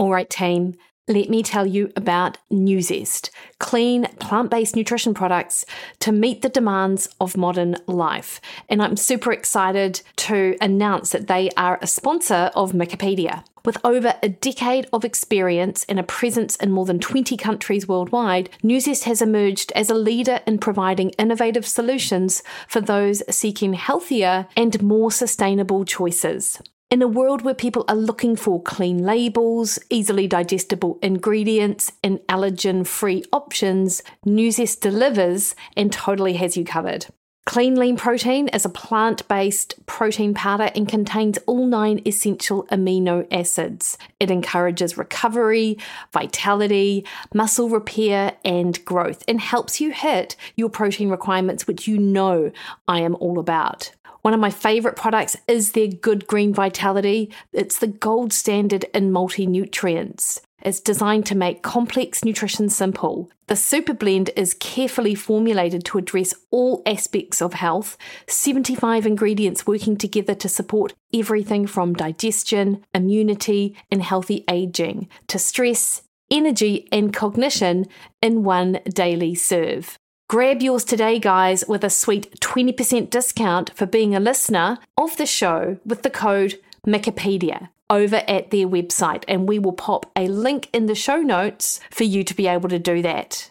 All right, team, let me tell you about Nuzest, clean, plant based nutrition products to meet the demands of modern life. And I'm super excited to announce that they are a sponsor of Mikkipedia. With over a decade of experience and a presence in more than 20 countries worldwide, Nuzest has emerged as a leader in providing innovative solutions for those seeking healthier and more sustainable choices. In a world where people are looking for clean labels, easily digestible ingredients, and allergen free options, Nuzest delivers and totally has you covered. Clean Lean Protein is a plant based protein powder and contains all nine essential amino acids. It encourages recovery, vitality, muscle repair, and growth, and helps you hit your protein requirements, which you know I am all about. One of my favorite products is their Good Green Vitality. It's the gold standard in multi nutrients. It's designed to make complex nutrition simple. The super blend is carefully formulated to address all aspects of health, 75 ingredients working together to support everything from digestion, immunity, and healthy aging to stress, energy, and cognition in one daily serve. Grab yours today, guys, with a sweet 20% discount for being a listener of the show with the code Mikkipedia over at their website. And we will pop a link in the show notes for you to be able to do that.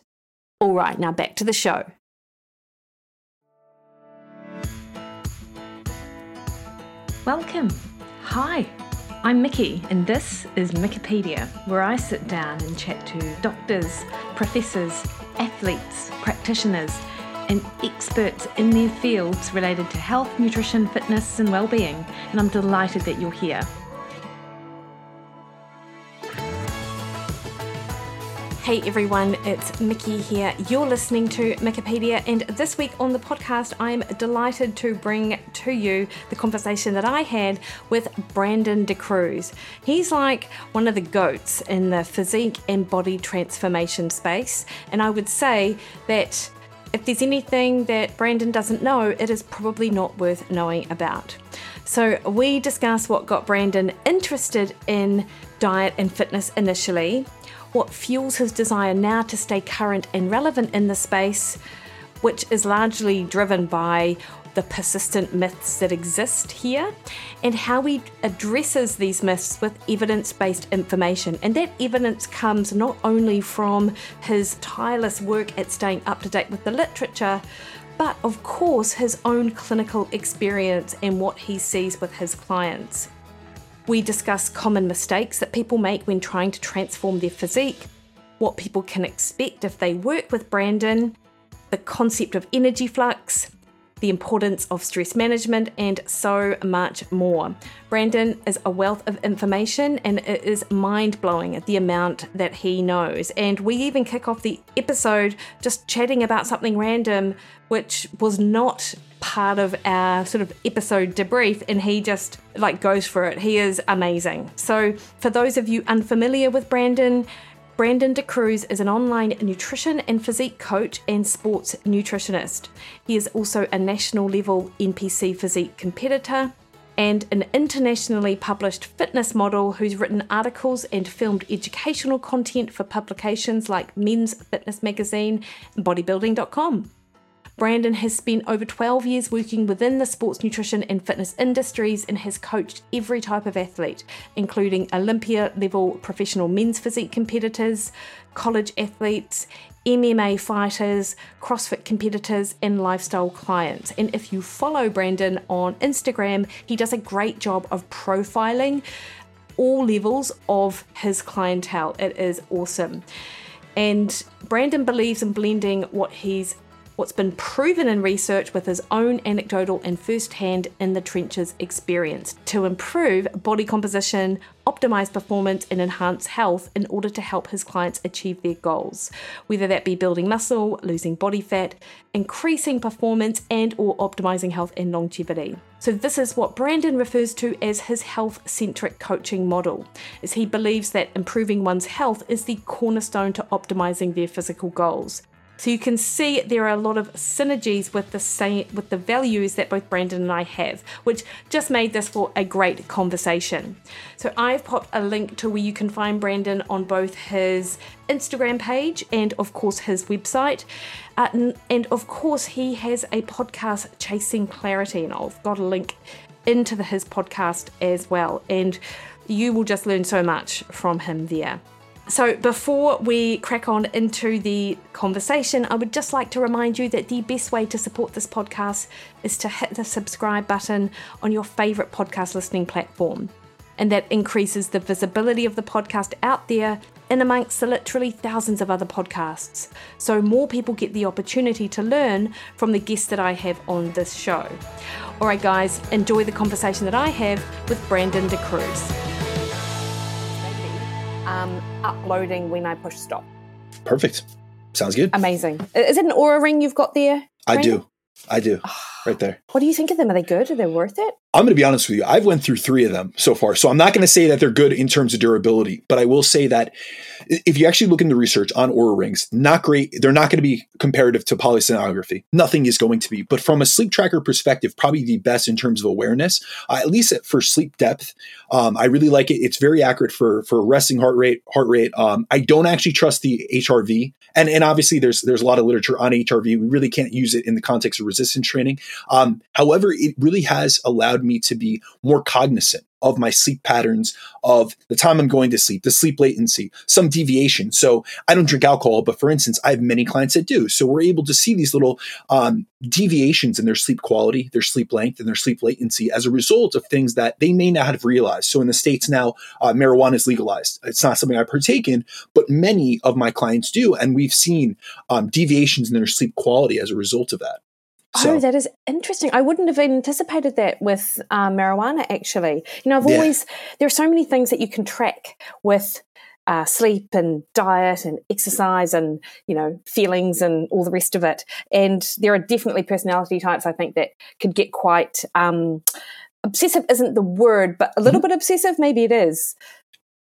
All right, now back to the show. Welcome. Hi. I'm Mikki, and this is Mikkipedia, where I sit down and chat to doctors, professors, athletes, practitioners, and experts in their fields related to health, nutrition, fitness, and well-being. And I'm delighted that you're here. Hey everyone, it's Mikki here. You're listening to Mikkipedia, and this week on the podcast, I'm delighted to bring to you the conversation that I had with Brandon DaCruz. He's like one of the goats in the physique and body transformation space, and I would say that if there's anything that Brandon doesn't know, it is probably not worth knowing about. So, we discuss what got Brandon interested in diet and fitness initially what fuels his desire now to stay current and relevant in the space, which is largely driven by the persistent myths that exist here, and how he addresses these myths with evidence based information. And that evidence comes not only from his tireless work at staying up to date with the literature, but of course his own clinical experience and what he sees with his clients. We discuss common mistakes that people make when trying to transform their physique, what people can expect if they work with Brandon, the concept of energy flux, the importance of stress management, and so much more. Brandon is a wealth of information and it is mind blowing the amount that he knows. And we even kick off the episode just chatting about something random, which was not part of our sort of episode debrief and he just like goes for it. He is amazing. So, for those of you unfamiliar with Brandon, Brandon DaCruz is an online nutrition and physique coach and sports nutritionist. He is also a national level NPC physique competitor and an internationally published fitness model who's written articles and filmed educational content for publications like Men's Fitness Magazine and Bodybuilding.com. Brandon has spent over 12 years working within the sports nutrition and fitness industries and has coached every type of athlete, including Olympia level professional men's physique competitors, college athletes, MMA fighters, CrossFit competitors, and lifestyle clients. And if you follow Brandon on Instagram, he does a great job of profiling all levels of his clientele. It is awesome. And Brandon believes in blending what he's what's been proven in research with his own anecdotal and first hand in the trenches experience to improve body composition, optimize performance, and enhance health in order to help his clients achieve their goals, whether that be building muscle, losing body fat, increasing performance, and or optimizing health and longevity. So this is what Brandon refers to as his health-centric coaching model, as he believes that improving one's health is the cornerstone to optimizing their physical goals. So you can see there are a lot of synergies with the same with the values that both Brandon and I have, which just made this for a great conversation. So I've popped a link to where you can find Brandon on both his Instagram page and of course his website. Uh, and of course he has a podcast Chasing Clarity and I've got a link into the, his podcast as well. And you will just learn so much from him there. So, before we crack on into the conversation, I would just like to remind you that the best way to support this podcast is to hit the subscribe button on your favourite podcast listening platform. And that increases the visibility of the podcast out there in amongst the literally thousands of other podcasts. So, more people get the opportunity to learn from the guests that I have on this show. All right, guys, enjoy the conversation that I have with Brandon Da Cruz um, uploading when I push stop. Perfect. Sounds good. Amazing. Is it an Oura ring you've got there? I do. I do. right there. What do you think of them? Are they good? Are they worth it? I'm going to be honest with you. I've went through three of them so far, so I'm not going to say that they're good in terms of durability, but I will say that if you actually look into research on Oura rings, not great. They're not going to be comparative to polysomnography. Nothing is going to be. But from a sleep tracker perspective, probably the best in terms of awareness, uh, at least for sleep depth. Um, I really like it. It's very accurate for for resting heart rate. Heart rate. Um, I don't actually trust the HRV, and and obviously there's there's a lot of literature on HRV. We really can't use it in the context of resistance training. Um, however, it really has allowed me to be more cognizant of my sleep patterns, of the time I'm going to sleep, the sleep latency, some deviation. So I don't drink alcohol, but for instance, I have many clients that do. So we're able to see these little um, deviations in their sleep quality, their sleep length, and their sleep latency as a result of things that they may not have realized. So in the States now, uh, marijuana is legalized. It's not something I partake in, but many of my clients do. And we've seen um, deviations in their sleep quality as a result of that. So. Oh, that is interesting. I wouldn't have anticipated that with uh, marijuana, actually. You know, I've always, yeah. there are so many things that you can track with uh, sleep and diet and exercise and, you know, feelings and all the rest of it. And there are definitely personality types, I think, that could get quite um, obsessive, isn't the word, but a little mm-hmm. bit obsessive, maybe it is.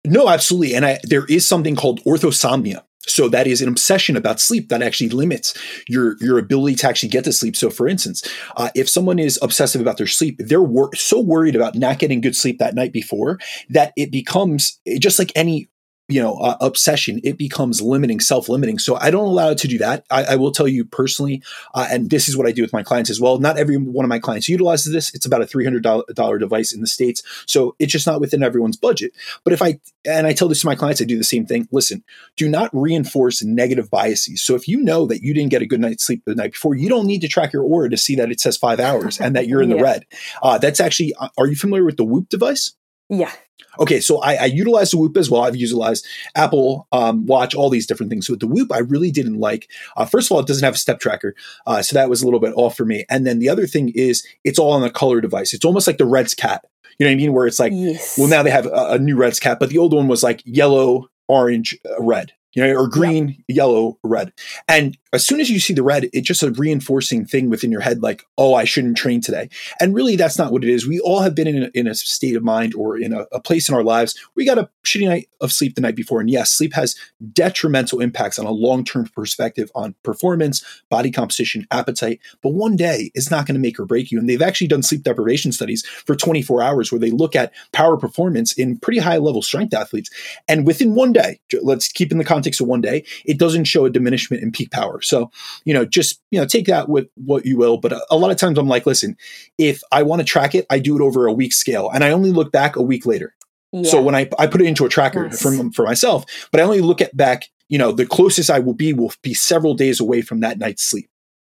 No, absolutely. And I, there is something called orthosomnia, so that is an obsession about sleep that actually limits your your ability to actually get to sleep. So, for instance, uh, if someone is obsessive about their sleep, they're wor- so worried about not getting good sleep that night before that it becomes just like any you know uh, obsession it becomes limiting self-limiting. So i don't allow it to do that. I, I will tell you personally uh, and this is what i do with my clients as well. Not every one of my clients utilizes this. It's about a $300 device in the states. So it's just not within everyone's budget. But if i and i tell this to my clients i do the same thing. Listen do not reinforce negative biases. So if you know that you didn't get a good night's sleep the night before you don't need to track your Oura to see that it says five hours and that you're in yeah. the red. Uh, that's actually uh, are you familiar with the whoop device yeah Okay, so I, I utilize the Whoop as well. I've utilized Apple um, Watch, all these different things. So with the Whoop, I really didn't like. Uh, first of all, it doesn't have a step tracker, uh, so that was a little bit off for me. And then the other thing is, it's all on a color device. It's almost like the Reds cat. You know what I mean? Where it's like, yes. well, now they have a, a, new Reds cat, but the old one was like yellow, orange, uh, red you know, or green, yellow, red. And as soon as you see the red, it's just a reinforcing thing within your head, like, oh, I shouldn't train today. And really, that's not what it is. We all have been in a, in a state of mind or in a, a place in our lives. We got a shitty night of sleep the night before. And yes, sleep has detrimental impacts on a long term perspective on performance, body composition, appetite. But one day is not going to make or break you. And they've actually done sleep deprivation studies for 24 hours where they look at power performance in pretty high level strength athletes. And within one day, let's keep in the context of one day, it doesn't show a diminishment in peak power. So, you know, just, you know, take that with what you will. But a, a lot of times I'm like, listen, if I want to track it, I do it over a week scale and I only look back a week later. Yeah. So when I, I put it into a tracker nice. for, for myself, but I only look at back, you know, the closest I will be will be several days away from that night's sleep.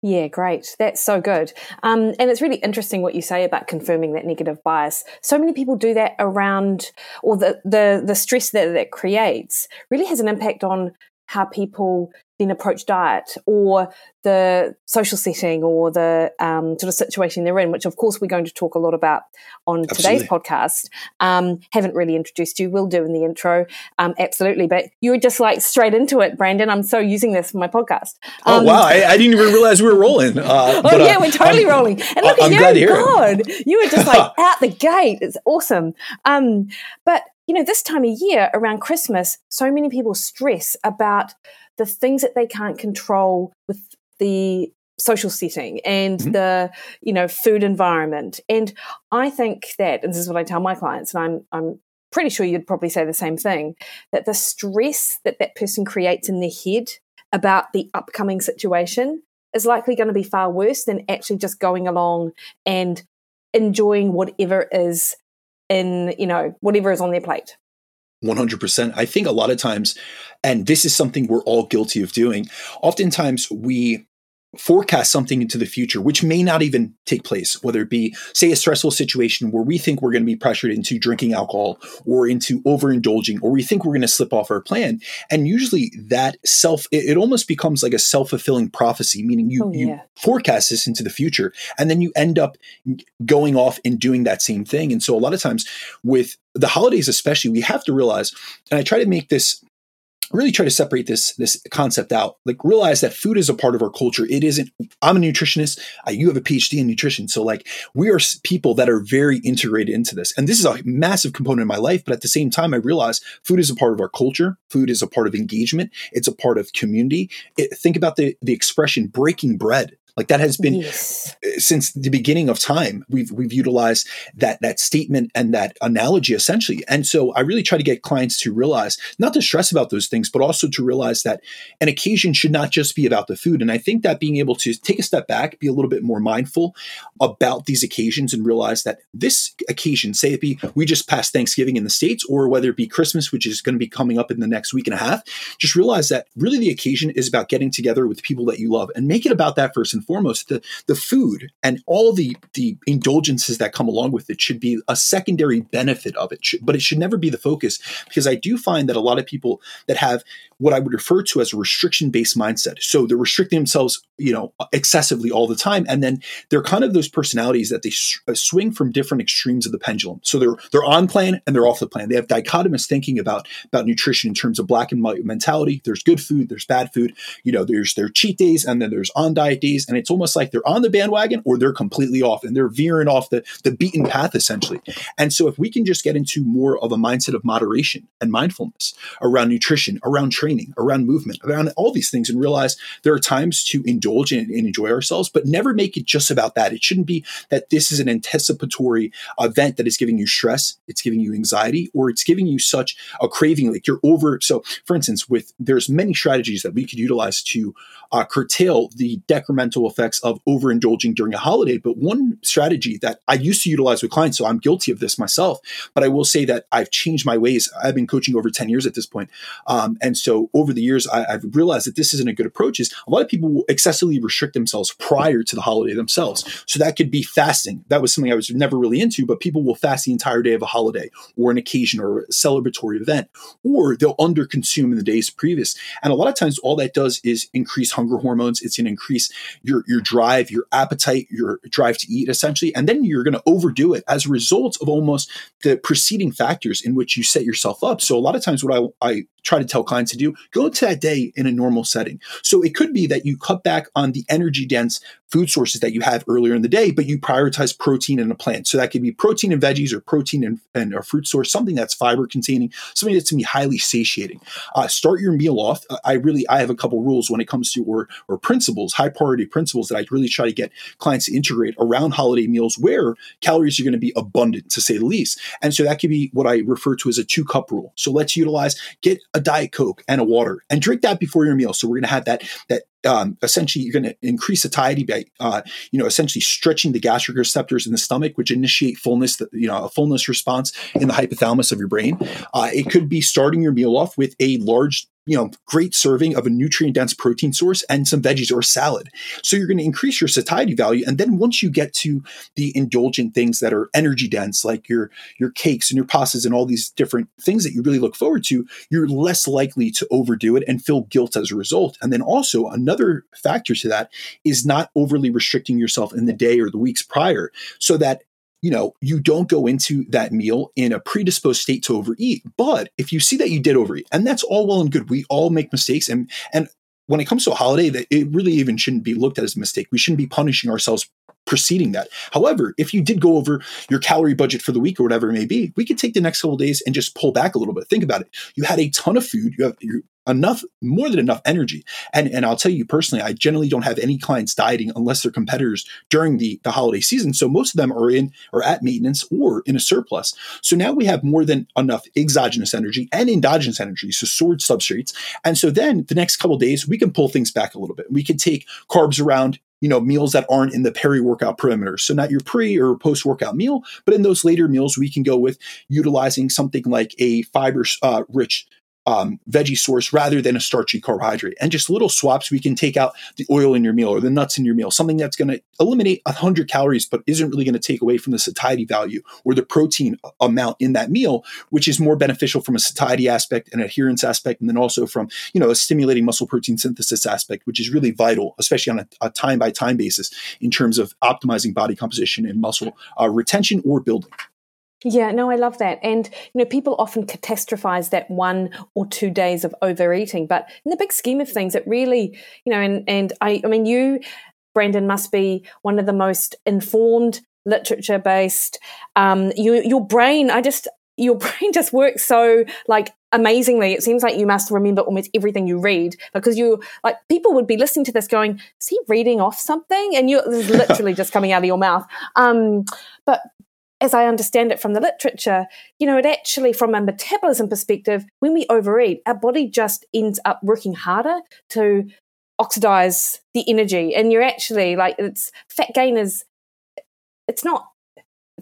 Yeah, great. That's so good. Um, and it's really interesting what you say about confirming that negative bias. So many people do that around, or the the the stress that that creates really has an impact on how people then approach diet or the social setting or the um, sort of situation they're in, which of course we're going to talk a lot about on absolutely. today's podcast. Um, haven't really introduced you, will do in the intro, um, absolutely. But you were just like straight into it, Brandon. I'm so using this for my podcast. oh um, wow, I, I, didn't even realize we were rolling. Uh, oh but, yeah, uh, we're totally I'm, rolling. And look I'm at you, God! You were just like out the gate. It's awesome. Um, but you know, this time of year around Christmas, so many people stress about the things that they can't control with the social setting and mm-hmm. the you know food environment and i think that and this is what i tell my clients and i'm i'm pretty sure you'd probably say the same thing that the stress that that person creates in their head about the upcoming situation is likely going to be far worse than actually just going along and enjoying whatever is in you know whatever is on their plate 100%. I think a lot of times, and this is something we're all guilty of doing, oftentimes we forecast something into the future, which may not even take place, whether it be, say, a stressful situation where we think we're going to be pressured into drinking alcohol or into overindulging, or we think we're going to slip off our plan. And usually that self, it, it almost becomes like a self fulfilling prophecy, meaning you, oh, yeah. you forecast this into the future and then you end up going off and doing that same thing. And so a lot of times with the holidays, especially, we have to realize, and I try to make this really try to separate this this concept out. Like realize that food is a part of our culture. It isn't i'm a nutritionist. Uh, you have a phd in nutrition. So like we are people that are very integrated into this. And this is a massive component of my life but at the same time i realize food is a part of our culture. Food is a part of engagement. It's a part of community. It, think about the the expression breaking bread like that has been yes. Uh, since the beginning of time. We've we've utilized that that statement and that analogy essentially. And so I really try to get clients to realize not to stress about those things, but also to realize that an occasion should not just be about the food. And I think that being able to take a step back, be a little bit more mindful about these occasions and realize that this occasion, say it be we just passed Thanksgiving in the States, or whether it be Christmas, which is going to be coming up in the next week and a half, just realize that really the occasion is about getting together with people that you love and make it about that first and foremost, the the food and all the the indulgences that come along with it should be a secondary benefit of it, but it should never be the focus because I do find that a lot of people that have what I would refer to as a restriction based mindset. So they're restricting themselves, you know, excessively all the time, and then they're kind of those personalities that they uh, swing from different extremes of the pendulum. So they're they're on plan and they're off the plan. They have dichotomous thinking about about nutrition in terms of black and white mentality. There's good food, there's bad food. You know, there's their cheat days, and then there's on diet days, and it's almost like they're on the bandwagon or they're completely off, and they're veering off the the beaten path essentially. And so if we can just get into more of a mindset of moderation and mindfulness around nutrition, around training training, around movement, around all these things, and realize there are times to indulge and, and enjoy ourselves, but never make it just about that. It shouldn't be that this is an anticipatory event that is giving you stress, it's giving you anxiety, or it's giving you such a craving, like you're over. So, for instance, with there's many strategies that we could utilize to uh, curtail the detrimental effects of overindulging during a holiday. But one strategy that I used to utilize with clients, so I'm guilty of this myself, but I will say that I've changed my ways. I've been coaching over 10 years at this point. Um, and so over the years, I, have realized that this isn't a good approach. Is a lot of people will excessively restrict themselves prior to the holiday themselves. So that could be fasting. That was something I was never really into, but people will fast the entire day of a holiday or an occasion or a celebratory event, or they'll underconsume in the days previous. And a lot of times, all that does is increase hunger hormones. It's going to increase your, your drive, your appetite, your drive to eat, essentially. And then you're going to overdo it as a result of almost the preceding factors in which you set yourself up. So a lot of times, what I, I try to tell clients to do, go to that day in a normal setting. So it could be that you cut back on the energy dense food sources that you have earlier in the day, but you prioritize protein in a plant. So that could be protein and veggies or protein and, and a fruit source, something that's fiber containing, something that's to be highly satiating. Uh, start your meal off. I really, I have a couple rules when it comes to, or, or principles, high priority principles that I really try to get clients to integrate around holiday meals where calories are going to be abundant to say the least. And so that could be what I refer to as a two cup rule. So let's utilize, get a diet coke and a water and drink that before your meal. So we're going to have that, that um, essentially you're going to increase satiety by uh, you know essentially stretching the gastric receptors in the stomach which initiate fullness you know a fullness response in the hypothalamus of your brain uh, it could be starting your meal off with a large you know, great serving of a nutrient dense protein source and some veggies or salad. So you're going to increase your satiety value. And then once you get to the indulgent things that are energy dense, like your, your cakes and your pastas and all these different things that you really look forward to, you're less likely to overdo it and feel guilt as a result. And then also another factor to that is not overly restricting yourself in the day or the weeks prior so that you know, you don't go into that meal in a predisposed state to overeat. But if you see that you did overeat, and that's all well and good, we all make mistakes. And and when it comes to a holiday, that it really even shouldn't be looked at as a mistake. We shouldn't be punishing ourselves preceding that. However, if you did go over your calorie budget for the week or whatever it may be, we could take the next couple days and just pull back a little bit. Think about it. You had a ton of food. You have enough, more than enough energy. And and I'll tell you personally, I generally don't have any clients dieting unless they're competitors during the, the holiday season. So most of them are in or at maintenance or in a surplus. So now we have more than enough exogenous energy and endogenous energy, so stored substrates. And so then the next couple days, we can pull things back a little bit. We can take carbs around you know, meals that aren't in the peri-workout perimeter. So not your pre or post-workout meal, but in those later meals, we can go with utilizing something like a fiber uh, rich um, veggie source rather than a starchy carbohydrate. And just little swaps, we can take out the oil in your meal or the nuts in your meal, something that's going to eliminate 100 calories, but isn't really going to take away from the satiety value or the protein amount in that meal, which is more beneficial from a satiety aspect, an adherence aspect, and then also from, you know, a stimulating muscle protein synthesis aspect, which is really vital, especially on a time by time basis in terms of optimizing body composition and muscle uh, retention or building. Yeah, no, I love that. And, you know, people often catastrophize that one or two days of overeating, but in the big scheme of things, it really, you know, and, and I, I mean, you, Brandon, must be one of the most informed, literature based, um, you, your brain, I just, your brain just works so like amazingly. It seems like you must remember almost everything you read because you like people would be listening to this going, is he reading off something? And you this is literally just coming out of your mouth. Um, but as I understand it from the literature, you know, it actually, from a metabolism perspective, when we overeat, our body just ends up working harder to oxidize the energy. And you're actually like, it's fat gain is, it's not,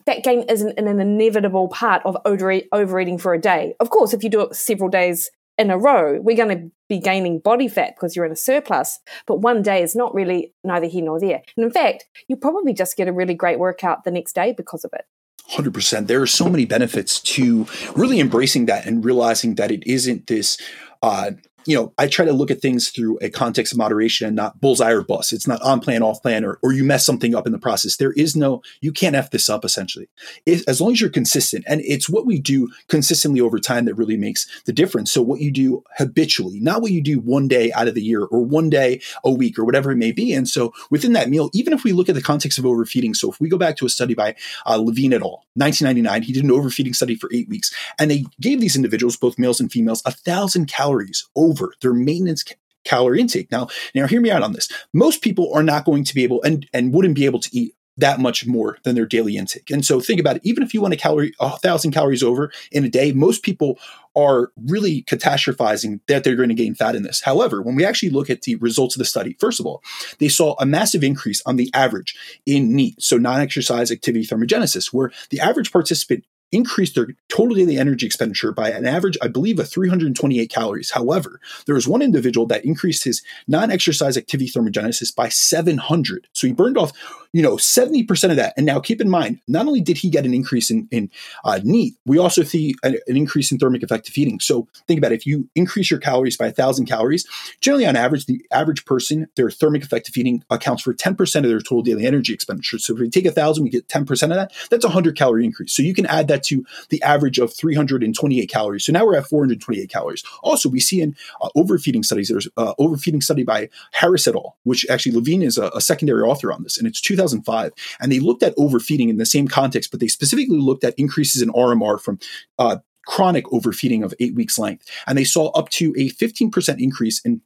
fat gain isn't an inevitable part of overeating for a day. Of course, if you do it several days in a row, we're going to be gaining body fat because you're in a surplus. But one day is not really neither here nor there. And in fact, you probably just get a really great workout the next day because of it. 100%. There are so many benefits to really embracing that and realizing that it isn't this uh, you know, I try to look at things through a context of moderation and not bullseye or bust. It's not on plan, off plan, or, or you mess something up in the process. There is no, you can't F this up essentially. If, as long as you're consistent, and it's what we do consistently over time that really makes the difference. So, what you do habitually, not what you do one day out of the year or one day a week or whatever it may be. And so, within that meal, even if we look at the context of overfeeding, so if we go back to a study by uh, Levine et al., 1999, he did an overfeeding study for eight weeks, and they gave these individuals, both males and females, a thousand calories over their maintenance calorie intake. Now, now hear me out on this. Most people are not going to be able and and wouldn't be able to eat that much more than their daily intake. And so think about it. Even if you want a calorie, a thousand calories over in a day, most people are really catastrophizing that they're going to gain fat in this. However, when we actually look at the results of the study, first of all, they saw a massive increase on the average in NEAT, so non-exercise activity thermogenesis, where the average participant increased their total daily energy expenditure by an average, I believe, of 328 calories. However, there was one individual that increased his non-exercise activity thermogenesis by 700. So he burned off, you know, 70% of that. And now keep in mind, not only did he get an increase in, in uh, NEAT, we also see an, an increase in thermic effect of eating. So think about it. If you increase your calories by 1,000 calories, generally on average, the average person, their thermic effect of eating accounts for 10% of their total daily energy expenditure. So if we take 1,000, we get 10% of that. That's a 100 calorie increase. So you can add that to the average of 328 calories. So now we're at 428 calories. Also, we see in uh, overfeeding studies, there's uh, overfeeding study by Harris et al., which actually Levine is a, a, secondary author on this, and it's 2005. And they looked at overfeeding in the same context, but they specifically looked at increases in RMR from uh, chronic overfeeding of eight weeks length. And they saw up to a 15% increase in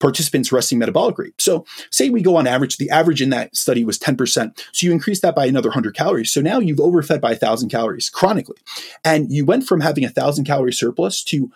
participants' resting metabolic rate. So, say we go on average, the average in that study was 10%. So, you increase that by another 100 calories. So, now you've overfed by 1,000 calories chronically. And you went from having a 1,000 calorie surplus to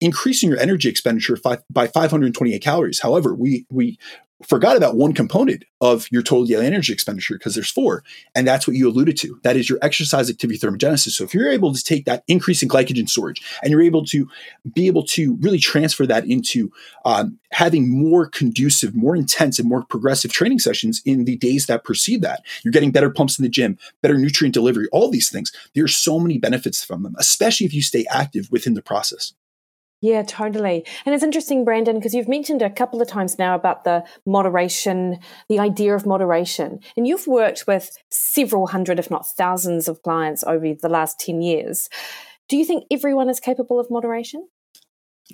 increasing your energy expenditure by 528 calories. However, we we forgot about one component of your total daily energy expenditure because there's four. And that's what you alluded to. That is your exercise activity thermogenesis. So if you're able to take that increase in glycogen storage and you're able to be able to really transfer that into um, having more conducive, more intense, and more progressive training sessions in the days that precede that, you're getting better pumps in the gym, better nutrient delivery, all these things. There are so many benefits from them, especially if you stay active within the process. Yeah, totally. And it's interesting, Brandon, because you've mentioned a couple of times now about the moderation, the idea of moderation. And you've worked with several hundred, if not thousands, of clients over the last 10 years. Do you think everyone is capable of moderation?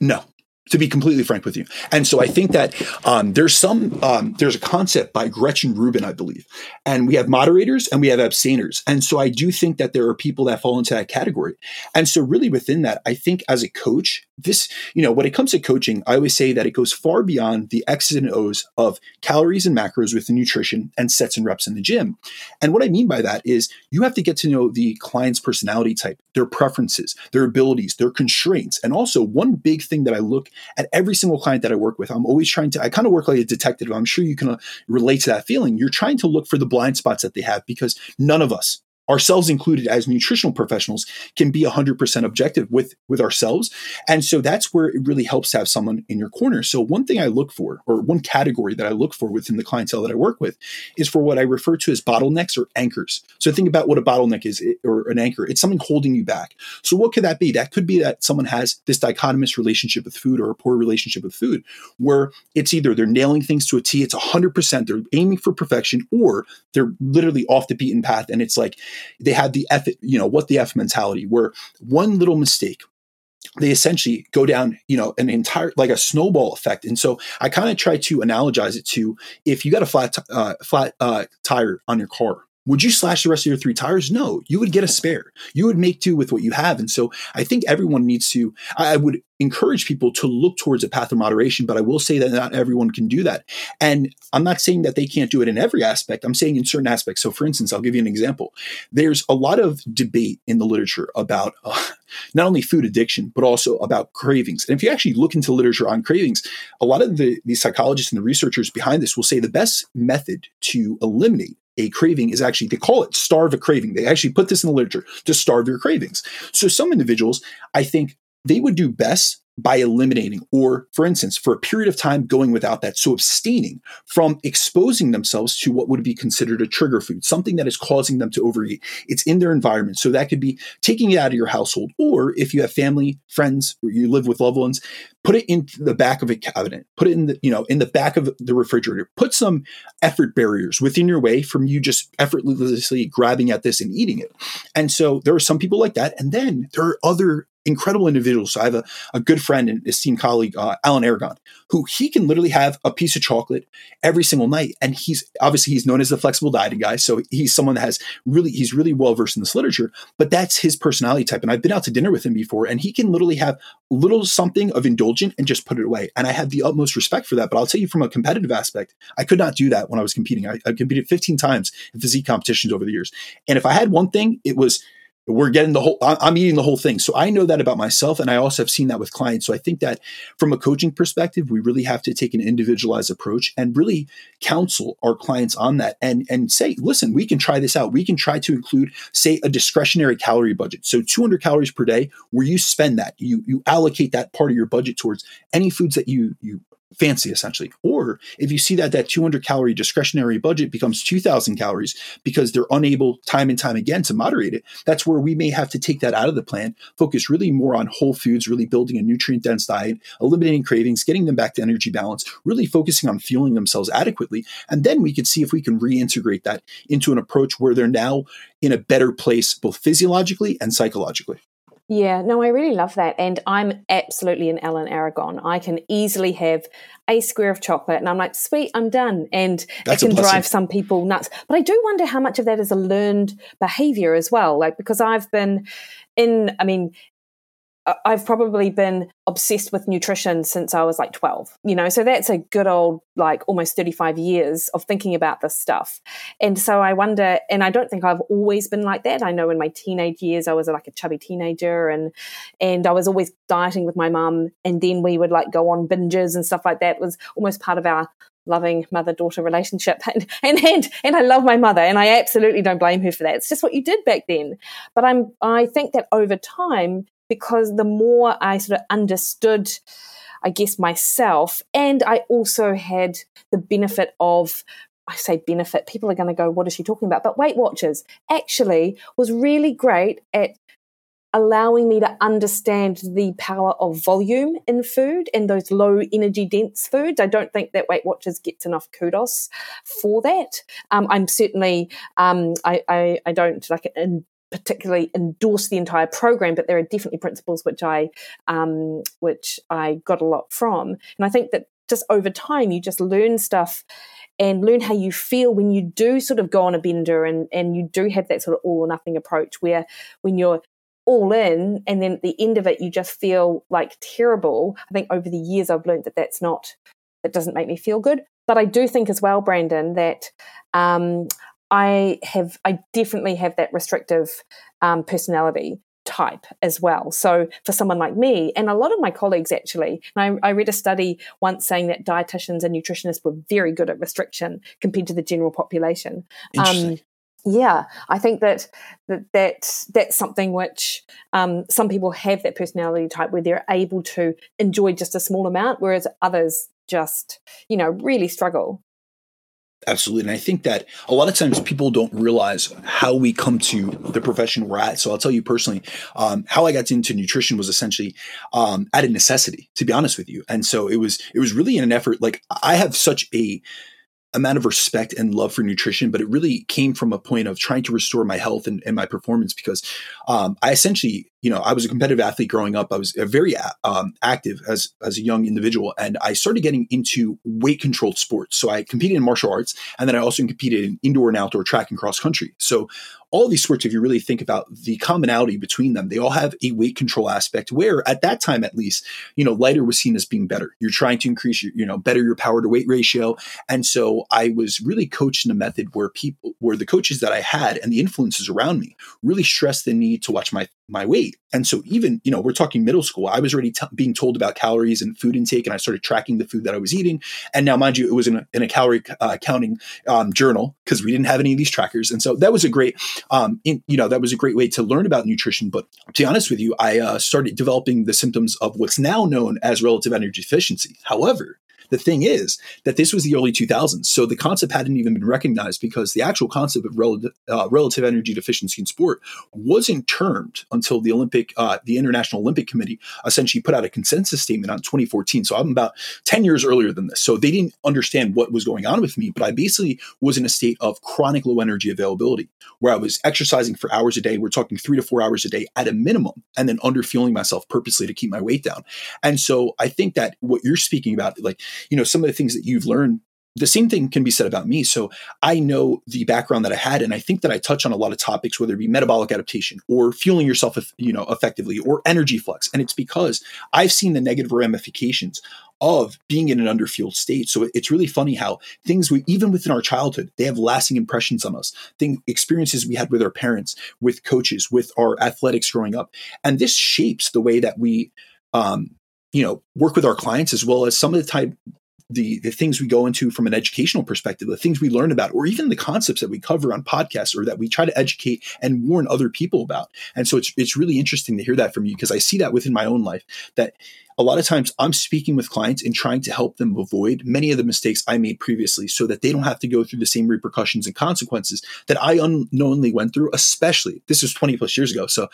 No. To be completely frank with you. And so I think that um, there's some um, there's a concept by Gretchen Rubin, I believe, and we have moderators and we have abstainers. And so I do think that there are people that fall into that category. And so really within that, I think as a coach, this you know when it comes to coaching, I always say that it goes far beyond the X's and O's of calories and macros with the nutrition and sets and reps in the gym. And what I mean by that is you have to get to know the client's personality type, their preferences, their abilities, their constraints, and also one big thing that I look at every single client that I work with, I'm always trying to, I kind of work like a detective. I'm sure you can uh, relate to that feeling. You're trying to look for the blind spots that they have because none of us ourselves included as nutritional professionals can be 100% objective with with ourselves. And so that's where it really helps to have someone in your corner. So one thing i look for or one category that i look for within the clientele that i work with is for what i refer to as bottlenecks or anchors. So think about what a bottleneck is or an anchor. It's something holding you back. So what could that be? That could be that someone has this dichotomous relationship with food or a poor relationship with food where it's either they're nailing things to a t it's 100% they're aiming for perfection or they're literally off the beaten path and it's like they had the F, you know, what the F mentality, where one little mistake, they essentially go down, you know, an entire like a snowball effect. And so I kind of try to analogize it to if you got a flat t- uh, flat uh, tire on your car, would you slash the rest of your three tires? No, you would get a spare. You would make do with what you have. And so I think everyone needs to, I would encourage people to look towards a path of moderation, but I will say that not everyone can do that. And I'm not saying that they can't do it in every aspect. I'm saying in certain aspects. So for instance, I'll give you an example. There's a lot of debate in the literature about uh, not only food addiction, but also about cravings. And if you actually look into literature on cravings, a lot of the, the psychologists and the researchers behind this will say the best method to eliminate a craving is actually they call it starve a craving. They actually put this in the literature to starve your cravings. So some individuals i think they would do best by eliminating, or for instance, for a period of time going without that. So abstaining from exposing themselves to what would be considered a trigger food, something that is causing them to overeat. It's in their environment. So that could be taking it out of your household, or if you have family, friends, or you live with loved ones, put it in the back of a cabinet, put it in the, you know, in the back of the refrigerator, put some effort barriers within your way from you just effortlessly grabbing at this and eating it. And so there are some people like that. And then there are other incredible individuals. So I have a, a good friend and esteemed colleague, uh, Alan Aragon, who he can literally have a piece of chocolate every single night. And he's obviously he's known as the flexible dieting guy. So he's someone that has really, he's really well versed in this literature, but that's his personality type. And I've been out to dinner with him before and he can literally have little something of indulgent and just put it away. And I have the utmost respect for that. But I'll tell you from a competitive aspect, I could not do that when I was competing. I, I competed 15 times in physique competitions over the years. And if I had one thing, it was we're getting the whole i'm eating the whole thing. So i know that about myself and i also have seen that with clients. So i think that from a coaching perspective we really have to take an individualized approach and really counsel our clients on that and and say listen we can try this out. We can try to include say a discretionary calorie budget. So 200 calories per day where you spend that you you allocate that part of your budget towards any foods that you you fancy essentially. Or if you see that that 200 calorie discretionary budget becomes 2000 calories because they're unable time and time again to moderate it, that's where we may have to take that out of the plan, focus really more on whole foods, really building a nutrient dense diet, eliminating cravings, getting them back to energy balance, really focusing on fueling themselves adequately. And then we could see if we can reintegrate that into an approach where they're now in a better place, both physiologically and psychologically. Yeah, no, I really love that. And I'm absolutely an Alan Aragon. I can easily have a square of chocolate and I'm like, sweet, I'm done. And That's it can drive some people nuts. But I do wonder how much of that is a learned behavior as well. Like, because I've been in, I mean, I've probably been obsessed with nutrition since I was like 12, you know, so that's a good old, like almost 35 years of thinking about this stuff. And so I wonder, and I don't think I've always been like that. I know in my teenage years, I was like a chubby teenager and, and I was always dieting with my mum. And then we would like go on binges and stuff like that it was almost part of our loving mother daughter relationship and, and and and I love my mother and I absolutely don't blame her for that. It's just what you did back then. But I'm I think that over time because the more I sort of understood, I guess, myself, and I also had the benefit of I say benefit, people are going to go, what is she talking about? But Weight Watchers actually was really great at allowing me to understand the power of volume in food and those low energy dense foods. I don't think that Weight Watchers gets enough kudos for that. Um, I'm certainly, um, I, I, I, don't like particularly endorse the entire program, but there are definitely principles which I um, which I got a lot from. And I think that just over time, you just learn stuff and learn how you feel when you do sort of go on a bender and, and you do have that sort of all or nothing approach where when you're all in and then at the end of it you just feel like terrible i think over the years i've learned that that's not that doesn't make me feel good but i do think as well brandon that um, i have i definitely have that restrictive um, personality type as well. So for someone like me, and a lot of my colleagues actually, I, I, read a study once saying that dietitians and nutritionists were very good at restriction compared to the general population. Um, yeah, I think that, that, that that's something which um, some people have that personality type where they're able to enjoy just a small amount, whereas others just, you know, really struggle. Absolutely. And I think that a lot of times people don't realize how we come to the profession we're at. So I'll tell you personally, um, how I got into nutrition was essentially um, out necessity, to be honest with you. And so it was, it was really in an effort, like I have such a, amount of respect and love for nutrition, but it really came from a point of trying to restore my health and, and my performance because um, I essentially, you know, I was a competitive athlete growing up. I was very um, active as as a young individual, and I started getting into weight controlled sports. So I competed in martial arts, and then I also competed in indoor and outdoor track and cross country. So all these sports, if you really think about the commonality between them, they all have a weight control aspect where at that time, at least, you know, lighter was seen as being better. You're trying to increase your, you know, better your power to weight ratio. And so I was really coached in a method where people, where the coaches that I had and the influences around me really stressed the need to watch my my weight. And so even, you know, we're talking middle school, I was already t- being told about calories and food intake and I started tracking the food that I was eating. And now, mind you, it was in a, in a calorie uh, counting um, journal because we didn't have any of these trackers. And so that was a great, um, in, you know, that was a great way to learn about nutrition. But to be honest with you, I uh, started developing the symptoms of what's now known as relative energy deficiency. However, the thing is that this was the early 2000s, so the concept hadn't even been recognized because the actual concept of relative, uh, relative energy deficiency in sport wasn't termed until the Olympic, uh, the International Olympic Committee essentially put out a consensus statement on 2014. So I'm about 10 years earlier than this. So they didn't understand what was going on with me, but I basically was in a state of chronic low energy availability where I was exercising for hours a day. We're talking three to four hours a day at a minimum, and then under fueling myself purposely to keep my weight down. And so I think that what you're speaking about, like you know, some of the things that you've learned the same thing can be said about me. So I know the background that I had, and I think that I touch on a lot of topics, whether it be metabolic adaptation or fueling yourself, you know, effectively, or energy flux. And it's because I've seen the negative ramifications of being in an underfueled state. So it's really funny how things we, even within our childhood, they have lasting impressions on us. Thing experiences we had with our parents, with coaches, with our athletics growing up, and this shapes the way that we um, you know work with our clients as well as some of the type the the things we go into from an educational perspective, the things we learn about, or even the concepts that we cover on podcasts or that we try to educate and warn other people about. And so it's it's really interesting to hear that from you because I see that within my own life that a lot of times I'm speaking with clients and trying to help them avoid many of the mistakes I made previously so that they don't have to go through the same repercussions and consequences that I unknowingly went through, especially this was 20 plus years ago. So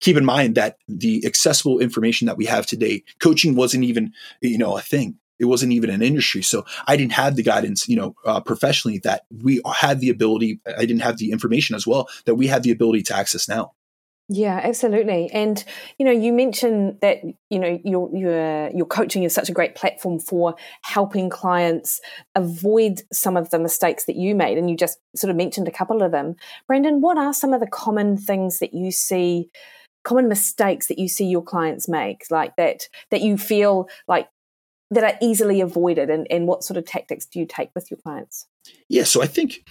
keep in mind that the accessible information that we have today, coaching wasn't even, you know, a thing. It wasn't even an industry. So I didn't have the guidance, you know, uh, professionally that we had the ability. I didn't have the information as well that we have the ability to access now. Yeah, absolutely. And you know, you mentioned that you know your your your coaching is such a great platform for helping clients avoid some of the mistakes that you made, and you just sort of mentioned a couple of them. Brandon, what are some of the common things that you see? Common mistakes that you see your clients make like that that you feel like that are easily avoided and, and what sort of tactics do you take with your clients? Yeah so i think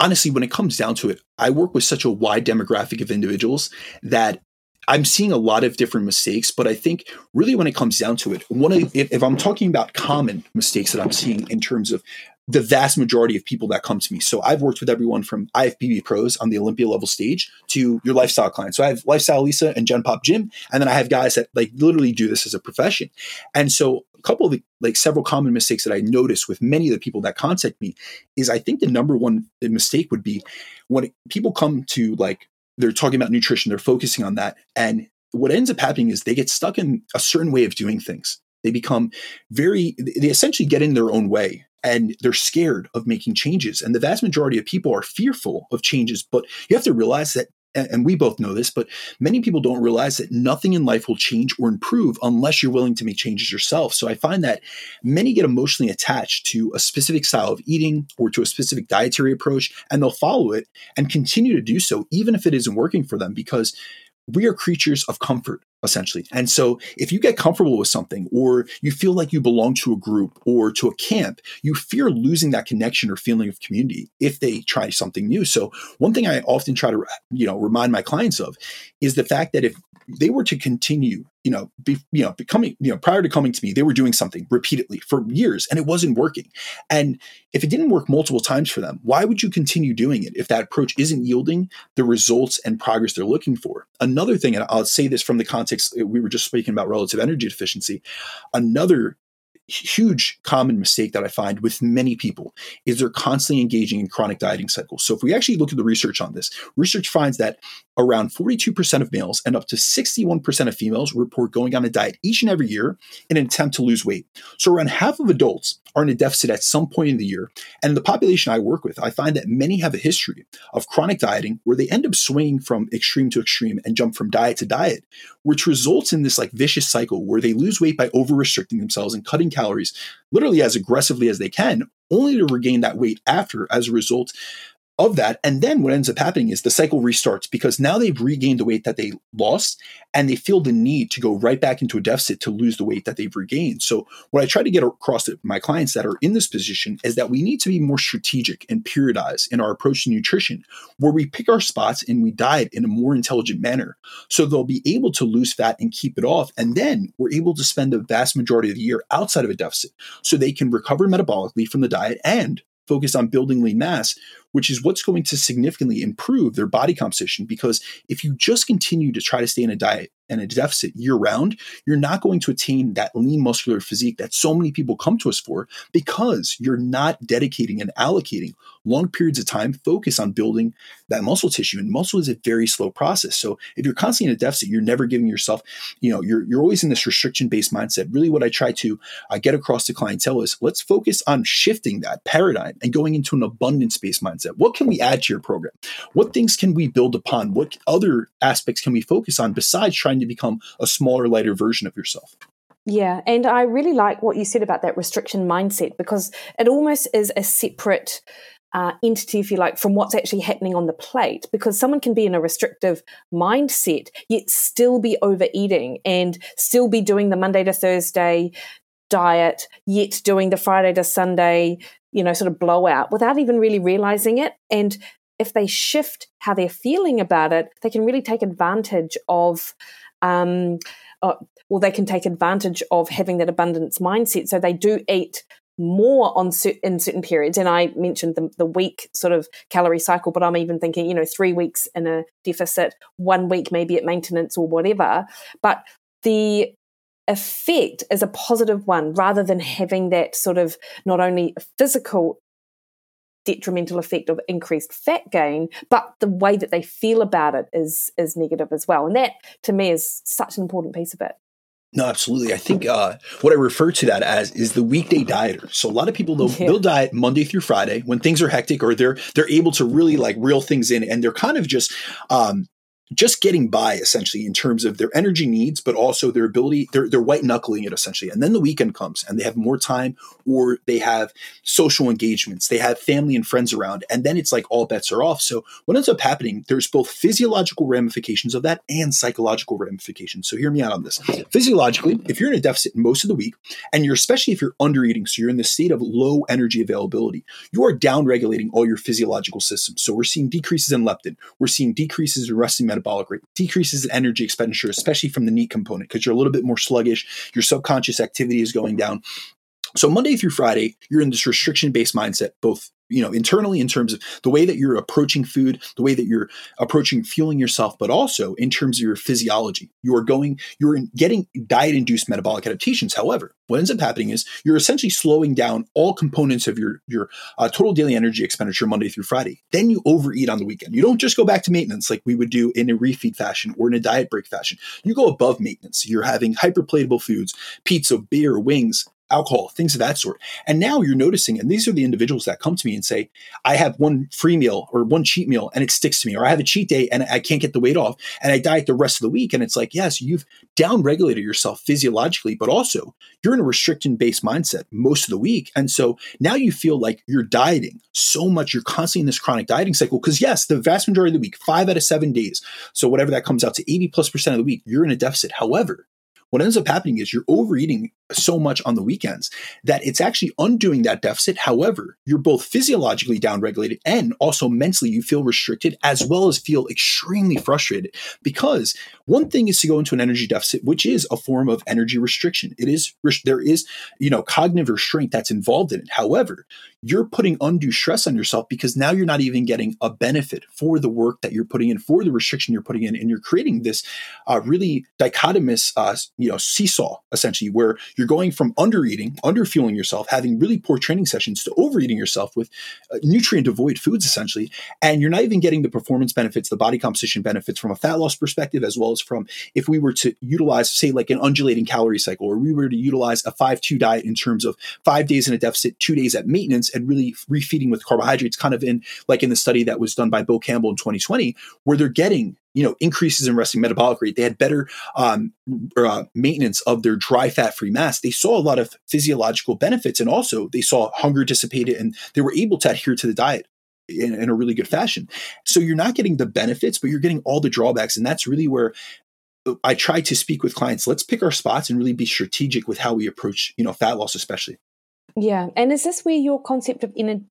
honestly when it comes down to it i work with such a wide demographic of individuals that I'm seeing a lot of different mistakes, but I think really when it comes down to it, one of if, if I'm talking about common mistakes that I'm seeing in terms of the vast majority of people that come to me. So I've worked with everyone from IFBB pros on the Olympia level stage to your lifestyle clients. So I have Lifestyle Lisa and Gen Pop Jim, and then I have guys that like literally do this as a profession. And so a couple of the, like several common mistakes that I notice with many of the people that contact me is I think the number one mistake would be when people come to like they're talking about nutrition, they're focusing on that, and what ends up happening is they get stuck in a certain way of doing things. They become very, they essentially get in their own way and they're scared of making changes. And the vast majority of people are fearful of changes, but you have to realize that and we both know this, but many people don't realize that nothing in life will change or improve unless you're willing to make changes yourself. So I find that many get emotionally attached to a specific style of eating or to a specific dietary approach, and they'll follow it and continue to do so, even if it isn't working for them, because we are creatures of comfort essentially. And so if you get comfortable with something or you feel like you belong to a group or to a camp, you fear losing that connection or feeling of community if they try something new. So one thing I often try to, you know, remind my clients of is the fact that if they were to continue, you know, be, you know, becoming, you know, prior to coming to me, they were doing something repeatedly for years and it wasn't working. And if it didn't work multiple times for them, why would you continue doing it if that approach isn't yielding the results and progress they're looking for? Another thing, and I'll say this from the context we were just speaking about relative energy deficiency, another huge common mistake that I find with many people is they're constantly engaging in chronic dieting cycles. So if we actually look at the research on this, research finds that around 42% of males and up to 61% of females report going on a diet each and every year in an attempt to lose weight. So around half of adults are in a deficit at some point in the year. And the population I work with, I find that many have a history of chronic dieting where they end up swinging from extreme to extreme and jump from diet to diet, which results in this like vicious cycle where they lose weight by over restricting themselves and cutting calories literally as aggressively as they can, only to regain that weight after as a result of that. And then what ends up happening is the cycle restarts because now they've regained the weight that they lost and they feel the need to go right back into a deficit to lose the weight that they've regained. So, what I try to get across to my clients that are in this position is that we need to be more strategic and periodize in our approach to nutrition, where we pick our spots and we diet in a more intelligent manner. So, they'll be able to lose fat and keep it off. And then we're able to spend the vast majority of the year outside of a deficit so they can recover metabolically from the diet and focus on building lean mass which is what's going to significantly improve their body composition. Because if you just continue to try to stay in a diet and a deficit year round, you're not going to attain that lean muscular physique that so many people come to us for because you're not dedicating and allocating long periods of time focus on building that muscle tissue. And muscle is a very slow process. So if you're constantly in a deficit, you're never giving yourself, you know, you're, you're always in this restriction based mindset. Really, what I try to uh, get across to clientele is let's focus on shifting that paradigm and going into an abundance based mindset. What can we add to your program? What things can we build upon? What other aspects can we focus on besides trying to become a smaller, lighter version of yourself? Yeah, and I really like what you said about that restriction mindset because it almost is a separate uh, entity, if you like, from what's actually happening on the plate. Because someone can be in a restrictive mindset, yet still be overeating and still be doing the Monday to Thursday diet, yet doing the Friday to Sunday, you know, sort of blowout without even really realizing it. And if they shift how they're feeling about it, they can really take advantage of. Um, uh, well, they can take advantage of having that abundance mindset. So they do eat more on in certain periods. And I mentioned the, the week sort of calorie cycle, but I'm even thinking, you know, three weeks in a deficit, one week maybe at maintenance or whatever. But the effect is a positive one rather than having that sort of not only physical detrimental effect of increased fat gain, but the way that they feel about it is is negative as well. And that to me is such an important piece of it. No, absolutely. I think uh, what I refer to that as is the weekday dieter. So a lot of people they'll, yeah. they'll diet Monday through Friday when things are hectic, or they're they're able to really like reel things in, and they're kind of just um, just getting by essentially in terms of their energy needs, but also their ability, they're, they're white knuckling it essentially. And then the weekend comes and they have more time or they have social engagements, they have family and friends around, and then it's like all bets are off. So what ends up happening, there's both physiological ramifications of that and psychological ramifications. So hear me out on this. Physiologically, if you're in a deficit most of the week, and you're especially if you're under eating, so you're in the state of low energy availability, you are down regulating all your physiological systems. So we're seeing decreases in leptin, we're seeing decreases in resting metabolic rate, decreases in energy expenditure, especially from the NEAT component, because you're a little bit more sluggish. Your subconscious activity is going down. So Monday through Friday, you're in this restriction based mindset, both you know internally in terms of the way that you're approaching food the way that you're approaching fueling yourself but also in terms of your physiology. You are going you're getting diet induced metabolic adaptations. However what ends up happening is you're essentially slowing down all components of your your uh, total daily energy expenditure monday through friday. Then you overeat on the weekend. You don't just go back to maintenance like we would do in a refeed fashion or in a diet break fashion. You go above maintenance. You're having hyperpalatable foods pizza beer wings alcohol, things of that sort. And now you're noticing, and these are the individuals that come to me and say, I have one free meal or one cheat meal and it sticks to me, or I have a cheat day and I can't get the weight off and I diet the rest of the week. And it's like, yes, you've downregulated yourself physiologically, but also you're in a restriction based mindset most of the week. And so now you feel like you're dieting so much, you're constantly in this chronic dieting cycle. Because yes, the vast majority of the week, five out of seven days, so whatever that comes out to 80 plus percent of the week, you're in a deficit. However, what ends up happening is you're overeating so much on the weekends that it's actually undoing that deficit. However, you're both physiologically downregulated and also mentally you feel restricted as well as feel extremely frustrated because one thing is to go into an energy deficit, which is a form of energy restriction. It is, there is, you know, cognitive restraint that's involved in it. However, you're putting undue stress on yourself because now you're not even getting a benefit for the work that you're putting in, for the restriction you're putting in, and you're creating this uh, really dichotomous, uh, you know, seesaw essentially where you're going from under eating, under fueling yourself, having really poor training sessions to overeating yourself with uh, nutrient devoid foods essentially, and you're not even getting the performance benefits, the body composition benefits from a fat loss perspective, as well as from if we were to utilize, say, like an undulating calorie cycle, or we were to utilize a five-two diet in terms of five days in a deficit, two days at maintenance and really refeeding with carbohydrates, kind of in like in the study that was done by Bill Campbell in 2020, where they're getting you know increases in resting metabolic rate. They had better um, uh, maintenance of their dry fat free mass. They saw a lot of physiological benefits, and also they saw hunger dissipated, and they were able to adhere to the diet. In, in a really good fashion. So you're not getting the benefits, but you're getting all the drawbacks. And that's really where uh, I try to speak with clients. Let's pick our spots and really be strategic with how we approach, you know, fat loss, especially. Yeah. And is this where your concept of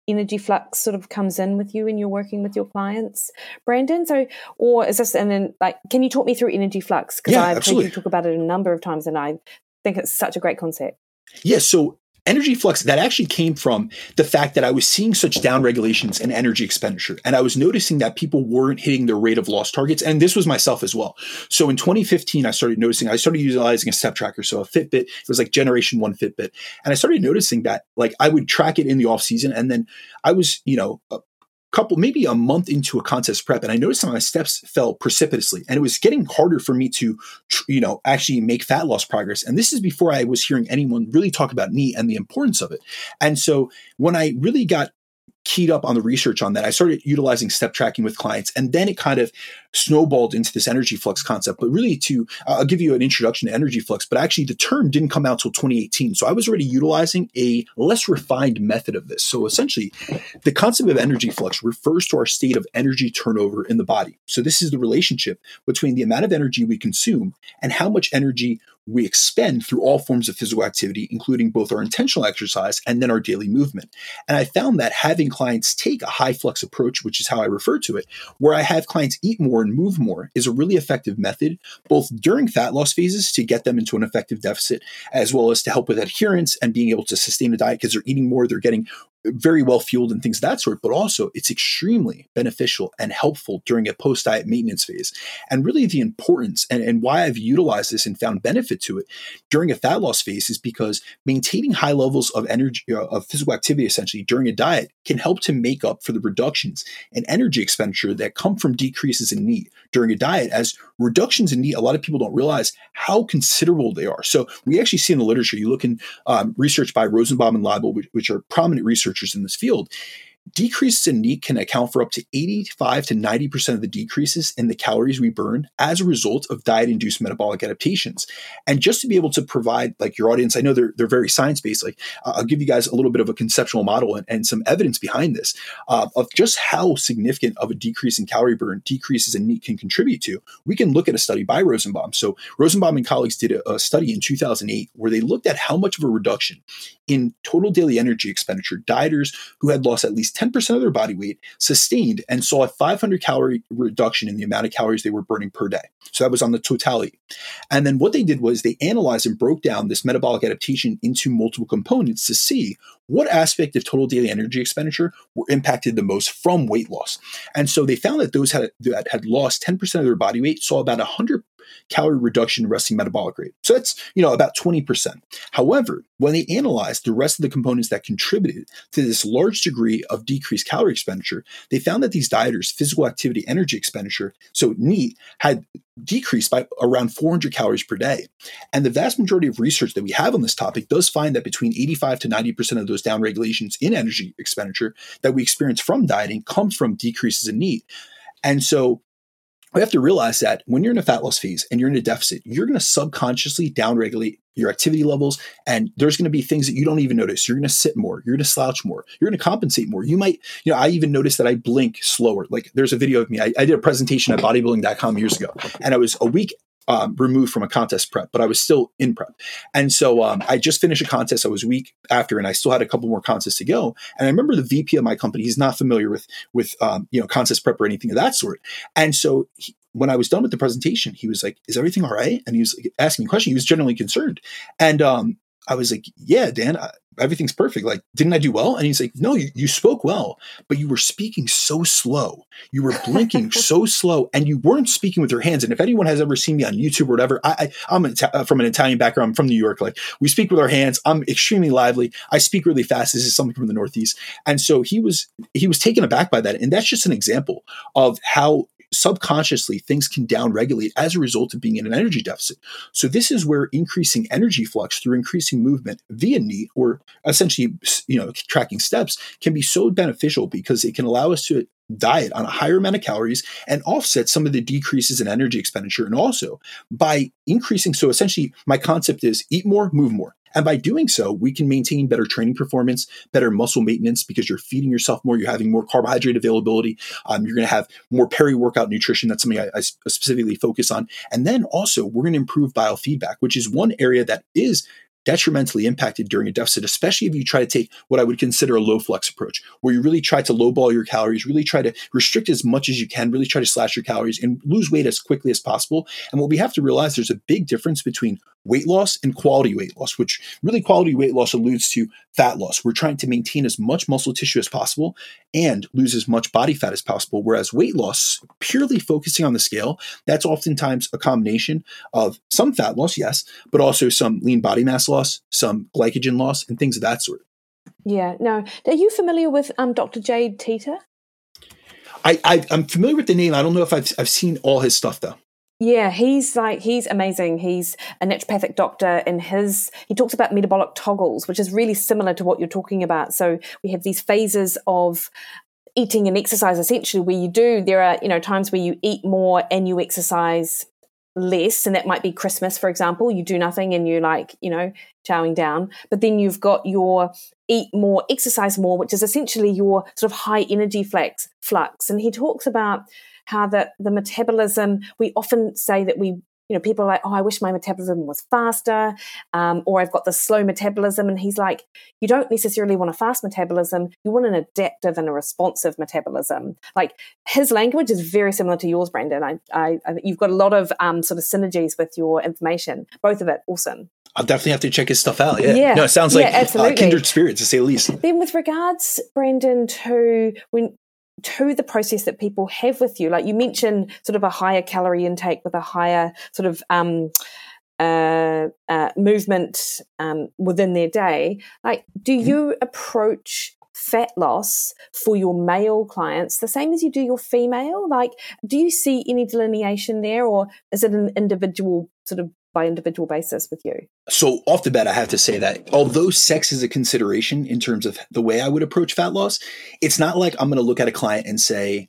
energy flux sort of comes in with you when you're working with your clients, Brandon? So, or is this, and then like, can you talk me through energy flux? Because yeah, I've absolutely. heard you talk about it a number of times and I think it's such a great concept. Yes. Yeah, so energy flux that actually came from the fact that I was seeing such down regulations in energy expenditure. And I was noticing that people weren't hitting their rate of loss targets. And this was myself as well. So in 2015, I started noticing, I started utilizing a step tracker. So a Fitbit, it was like generation one Fitbit. And I started noticing that like I would track it in the off season. And then I was, you know, couple, maybe a month into a contest prep, and I noticed that my steps fell precipitously, and it was getting harder for me to, you know, actually make fat loss progress. And this is before I was hearing anyone really talk about NEAT and the importance of it. And so when I really got keyed up on the research on that. I started utilizing step tracking with clients, and then it kind of snowballed into this energy flux concept. But really, to uh, I'll give you an introduction to energy flux, but actually the term didn't come out till 2018. So I was already utilizing a less refined method of this. So essentially, the concept of energy flux refers to our state of energy turnover in the body. So this is the relationship between the amount of energy we consume and how much energy we expend through all forms of physical activity, including both our intentional exercise and then our daily movement. And I found that having clients take a high flux approach, which is how I refer to it, where I have clients eat more and move more, is a really effective method, both during fat loss phases to get them into an effective deficit, as well as to help with adherence and being able to sustain a diet because they're eating more, they're getting very well fueled and things of that sort, but also it's extremely beneficial and helpful during a post diet maintenance phase. And really, the importance and, and why I've utilized this and found benefit to it during a fat loss phase is because maintaining high levels of energy, uh, of physical activity essentially during a diet can help to make up for the reductions in energy expenditure that come from decreases in NEAT during a diet, as reductions in NEAT, a lot of people don't realize how considerable they are. So we actually see in the literature, you look in um, research by Rosenbaum and Leibel, which, which are prominent research researchers in this field decreases in NEAT can account for up to 85 to 90% of the decreases in the calories we burn as a result of diet induced metabolic adaptations. And just to be able to provide like your audience, I know they're, they're very science based. Like uh, I'll give you guys a little bit of a conceptual model and, and some evidence behind this uh, of just how significant of a decrease in calorie burn decreases in NEAT can contribute to. We can look at a study by Rosenbaum. So Rosenbaum and colleagues did a, a study in 2008 where they looked at how much of a reduction in total daily energy expenditure dieters who had lost at least 10% of their body weight sustained and saw a 500 calorie reduction in the amount of calories they were burning per day. So that was on the totality. And then what they did was they analyzed and broke down this metabolic adaptation into multiple components to see what aspect of total daily energy expenditure were impacted the most from weight loss. And so they found that those had, that had lost 10% of their body weight saw about 100% calorie reduction resting metabolic rate. So that's, you know, about 20%. However, when they analyzed the rest of the components that contributed to this large degree of decreased calorie expenditure, they found that these dieters' physical activity energy expenditure, so NEAT, had decreased by around 400 calories per day. And the vast majority of research that we have on this topic does find that between 85 to 90% of those downregulations in energy expenditure that we experience from dieting comes from decreases in NEAT. And so we have to realize that when you're in a fat loss phase and you're in a deficit, you're going to subconsciously downregulate your activity levels. And there's going to be things that you don't even notice. You're going to sit more. You're going to slouch more. You're going to compensate more. You might, you know, I even noticed that I blink slower. Like there's a video of me. I, I did a presentation at bodybuilding.com years ago, and I was a week um, removed from a contest prep, but I was still in prep. And so um, I just finished a contest. I was week after, and I still had a couple more contests to go. And I remember the VP of my company. He's not familiar with with um, you know contest prep or anything of that sort. And so he, when I was done with the presentation, he was like, "Is everything all right?" And he was like, asking me a question. He was generally concerned, and um, I was like, "Yeah, Dan, I, everything's perfect. Like, didn't I do well?" And he's like, "No, you, you spoke well, but you were speaking so slow. You were blinking so slow, and you weren't speaking with your hands. And if anyone has ever seen me on YouTube or whatever, I, I am uh, from an Italian background. I'm from New York. Like, we speak with our hands. I'm extremely lively. I speak really fast. This is something from the Northeast, and so he was he was taken aback by that. And that's just an example of how subconsciously things can downregulate as a result of being in an energy deficit. So this is where increasing energy flux through increasing movement via NEAT or essentially you know tracking steps can be so beneficial because it can allow us to diet on a higher amount of calories and offset some of the decreases in energy expenditure and also by increasing so essentially my concept is eat more move more and by doing so, we can maintain better training performance, better muscle maintenance because you're feeding yourself more, you're having more carbohydrate availability, um, you're going to have more peri workout nutrition. That's something I, I specifically focus on. And then also, we're going to improve biofeedback, which is one area that is detrimentally impacted during a deficit, especially if you try to take what I would consider a low flux approach, where you really try to lowball your calories, really try to restrict as much as you can, really try to slash your calories and lose weight as quickly as possible. And what we have to realize there's a big difference between weight loss and quality weight loss, which really quality weight loss alludes to fat loss. We're trying to maintain as much muscle tissue as possible and lose as much body fat as possible. Whereas weight loss, purely focusing on the scale, that's oftentimes a combination of some fat loss, yes, but also some lean body mass loss, some glycogen loss, and things of that sort. Yeah, no. Are you familiar with um, Dr. Jade Teta? I, I am familiar with the name. I don't know if I've I've seen all his stuff though. Yeah, he's like he's amazing. He's a naturopathic doctor and his he talks about metabolic toggles, which is really similar to what you're talking about. So we have these phases of eating and exercise essentially where you do there are, you know, times where you eat more and you exercise less and that might be christmas for example you do nothing and you like you know chowing down but then you've got your eat more exercise more which is essentially your sort of high energy flex flux and he talks about how that the metabolism, we often say that we, you know, people are like, oh, I wish my metabolism was faster, um, or I've got the slow metabolism. And he's like, you don't necessarily want a fast metabolism. You want an adaptive and a responsive metabolism. Like his language is very similar to yours, Brandon. I, I, I you've got a lot of um, sort of synergies with your information. Both of it, awesome. I'll definitely have to check his stuff out. Yeah, yeah. no, it sounds like yeah, uh, kindred spirits to say the least. Then, with regards, Brandon, to when to the process that people have with you. Like you mentioned, sort of a higher calorie intake with a higher sort of um, uh, uh, movement um, within their day. Like, do mm-hmm. you approach fat loss for your male clients the same as you do your female? Like, do you see any delineation there, or is it an individual sort of by individual basis with you? So off the bat, I have to say that although sex is a consideration in terms of the way I would approach fat loss, it's not like I'm going to look at a client and say,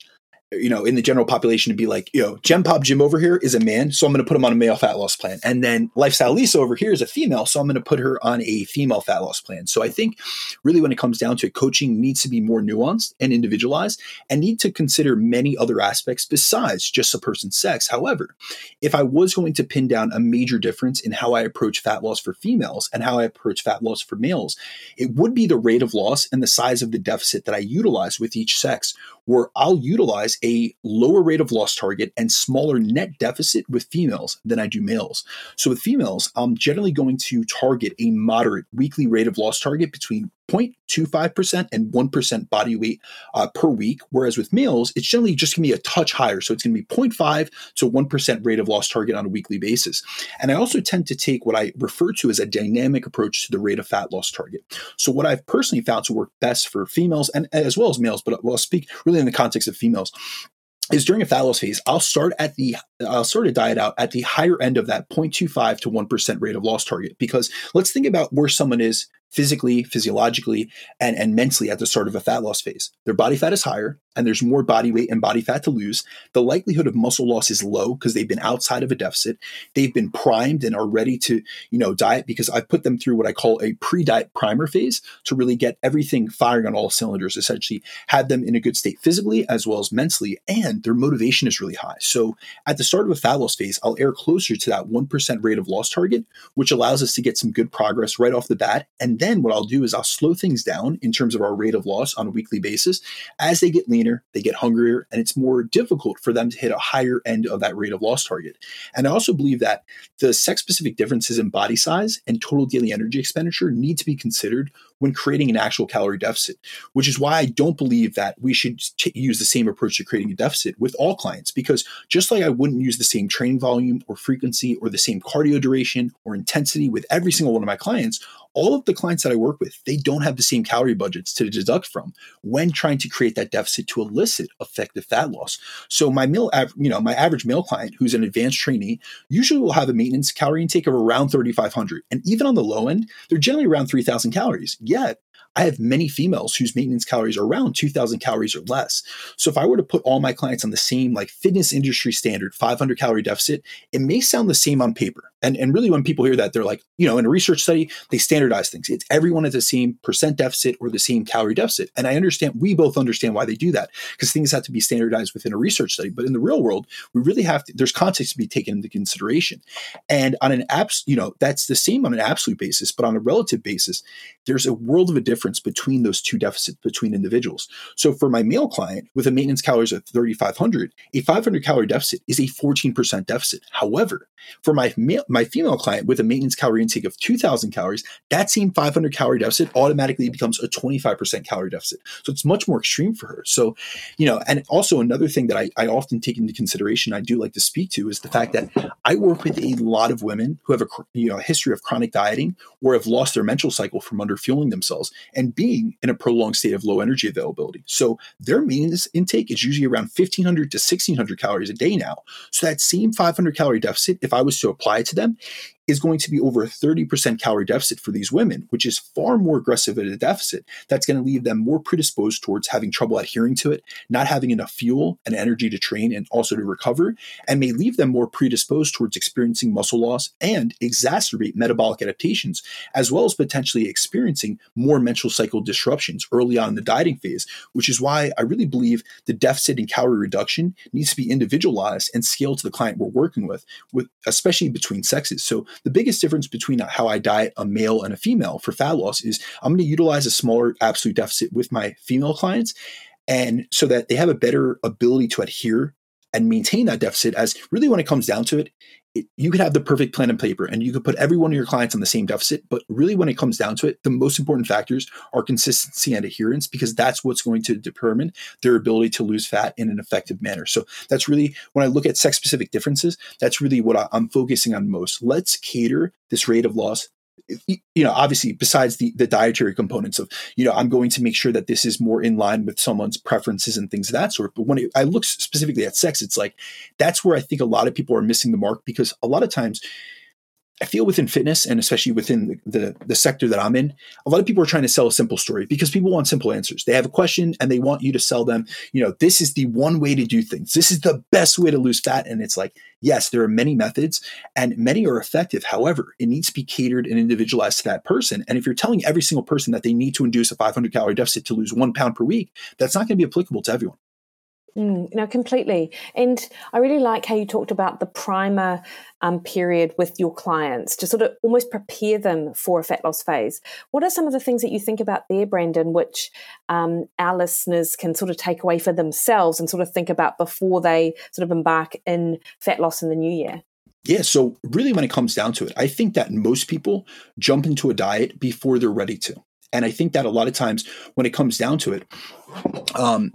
you know, in the general population to be like, you know, Gen Pop Jim over here is a man, so I'm going to put him on a male fat loss plan. And then Lifestyle Lisa over here is a female, so I'm going to put her on a female fat loss plan. So I think really when it comes down to it, coaching needs to be more nuanced and individualized and need to consider many other aspects besides just a person's sex. However, if I was going to pin down a major difference in how I approach fat loss for females and how I approach fat loss for males, it would be the rate of loss and the size of the deficit that I utilize with each sex, where I'll utilize a lower rate of loss target and smaller net deficit with females than I do males. So with females, I'm generally going to target a moderate weekly rate of loss target between 0.25% and 1% body weight uh, per week. Whereas with males, it's generally just going to be a touch higher. So it's going to be 0.5 to 1% rate of loss target on a weekly basis. And I also tend to take what I refer to as a dynamic approach to the rate of fat loss target. So what I've personally found to work best for females and as well as males, but I'll speak really in the context of females, is during a fat loss phase, I'll start at the I'll sort of diet out at the higher end of that 0.25 to 1% rate of loss target. Because let's think about where someone is physically, physiologically, and, and mentally at the start of a fat loss phase. Their body fat is higher and there's more body weight and body fat to lose. The likelihood of muscle loss is low because they've been outside of a deficit. They've been primed and are ready to, you know, diet because I've put them through what I call a pre-diet primer phase to really get everything firing on all cylinders, essentially have them in a good state physically as well as mentally, and their motivation is really high. So at the start of a fat loss phase, I'll err closer to that 1% rate of loss target, which allows us to get some good progress right off the bat. And then what I'll do is I'll slow things down in terms of our rate of loss on a weekly basis. As they get leaner, they get hungrier, and it's more difficult for them to hit a higher end of that rate of loss target. And I also believe that the sex specific differences in body size and total daily energy expenditure need to be considered when creating an actual calorie deficit, which is why I don't believe that we should t- use the same approach to creating a deficit with all clients. Because just like I wouldn't use the same training volume or frequency or the same cardio duration or intensity with every single one of my clients, all of the clients that I work with, they don't have the same calorie budgets to deduct from when trying to create that deficit to elicit effective fat loss. So my meal, you know, my average male client who's an advanced trainee usually will have a maintenance calorie intake of around 3,500. And even on the low end, they're generally around 3,000 calories. Yet I have many females whose maintenance calories are around 2000 calories or less. So if I were to put all my clients on the same like fitness industry standard 500 calorie deficit, it may sound the same on paper. And, and really when people hear that, they're like, you know, in a research study, they standardize things. It's everyone at the same percent deficit or the same calorie deficit. And I understand, we both understand why they do that because things have to be standardized within a research study. But in the real world, we really have to, there's context to be taken into consideration. And on an abs, you know, that's the same on an absolute basis, but on a relative basis, there's a world of a difference between those two deficits between individuals. So for my male client with a maintenance calories of 3,500, a 500 calorie deficit is a 14% deficit. However, for my male, my female client with a maintenance calorie intake of 2,000 calories, that same 500 calorie deficit automatically becomes a 25% calorie deficit. So it's much more extreme for her. So, you know, and also another thing that I, I often take into consideration, I do like to speak to, is the fact that I work with a lot of women who have a you know a history of chronic dieting or have lost their menstrual cycle from under fueling themselves and being in a prolonged state of low energy availability. So their maintenance intake is usually around 1,500 to 1,600 calories a day now. So that same 500 calorie deficit, if I was to apply it to them, is going to be over a 30% calorie deficit for these women, which is far more aggressive at a deficit. That's going to leave them more predisposed towards having trouble adhering to it, not having enough fuel and energy to train and also to recover, and may leave them more predisposed towards experiencing muscle loss and exacerbate metabolic adaptations, as well as potentially experiencing more menstrual cycle disruptions early on in the dieting phase, which is why I really believe the deficit in calorie reduction needs to be individualized and scaled to the client we're working with, with especially between sexes. So the biggest difference between how I diet a male and a female for fat loss is I'm going to utilize a smaller absolute deficit with my female clients and so that they have a better ability to adhere and maintain that deficit as really when it comes down to it, it, you could have the perfect plan and paper and you could put every one of your clients on the same deficit. But really when it comes down to it the most important factors are consistency and adherence because that's what's going to determine their ability to lose fat in an effective manner. So that's really when i look at sex specific differences that's really what I, i'm focusing on most. Let's cater this rate of loss you know obviously besides the the dietary components of you know i'm going to make sure that this is more in line with someone's preferences and things of that sort. But when it, i look specifically at sex it's like that's where i think a lot of people are missing the mark because a lot of times I feel within fitness and especially within the, the, the, sector that I'm in, a lot of people are trying to sell a simple story because people want simple answers. They have a question and they want you to sell them, you know, this is the one way to do things. This is the best way to lose fat. And it's like, yes, there are many methods and many are effective. However, it needs to be catered and individualized to that person. And if you're telling every single person that they need to induce a 500 calorie deficit to lose one pound per week, that's not going to be applicable to everyone. Mm, no, completely. And I really like how you talked about the primer um, period with your clients to sort of almost prepare them for a fat loss phase. What are some of the things that you think about there, Brandon, which um, our listeners can sort of take away for themselves and sort of think about before they sort of embark in fat loss in the new year? Yeah, so really when it comes down to it, I think that most people jump into a diet before they're ready to. And I think that a lot of times when it comes down to it, um,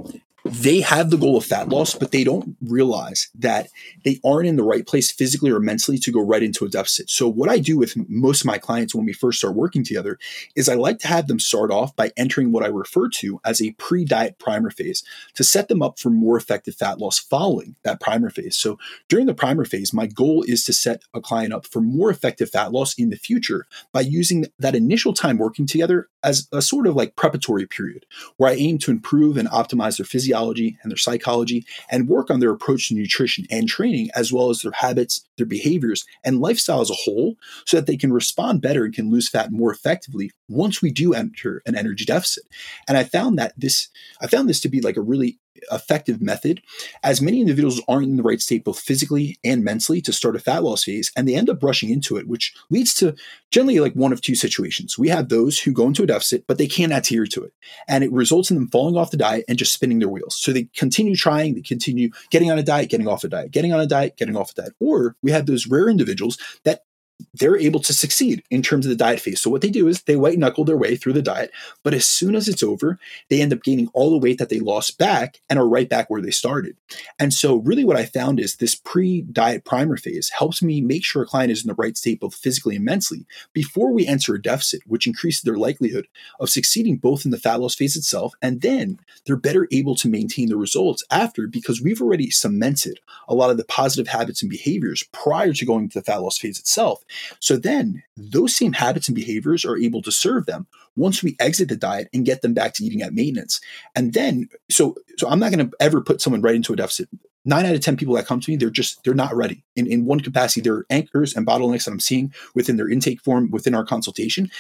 they have the goal of fat loss, but they don't realize that they aren't in the right place physically or mentally to go right into a deficit. So, what I do with most of my clients when we first start working together is I like to have them start off by entering what I refer to as a pre diet primer phase to set them up for more effective fat loss following that primer phase. So, during the primer phase, my goal is to set a client up for more effective fat loss in the future by using that initial time working together as a sort of like preparatory period where I aim to improve and optimize their physiology and their psychology and work on their approach to nutrition and training, as well as their habits, their behaviors, and lifestyle as a whole, so that they can respond better and can lose fat more effectively once we do enter an energy deficit. And I found that this, I found this to be like a really effective method, as many individuals aren't in the right state both physically and mentally to start a fat loss phase, and they end up rushing into it, which leads to generally like one of two situations. We have those who go into a deficit, but they can't adhere to it, and it results in them falling off the diet and just spinning their wheels. So they continue trying, they continue getting on a diet, getting off a diet, getting on a diet, getting off a diet. Or we have those rare individuals that they're able to succeed in terms of the diet phase. So what they do is they white knuckle their way through the diet, but as soon as it's over, they end up gaining all the weight that they lost back and are right back where they started. And so really what I found is this pre-diet primer phase helps me make sure a client is in the right state both physically and mentally before we enter a deficit, which increases their likelihood of succeeding both in the fat loss phase itself and then they're better able to maintain the results after because we've already cemented a lot of the positive habits and behaviors prior to going to the fat loss phase itself. So then those same habits and behaviors are able to serve them once we exit the diet and get them back to eating at maintenance. And then, so, so I'm not going to ever put someone right into a deficit nine out of 10 people that come to me, they're just, they're not ready. In, in one capacity, there are anchors and bottlenecks that I'm seeing within their intake form, within our consultation.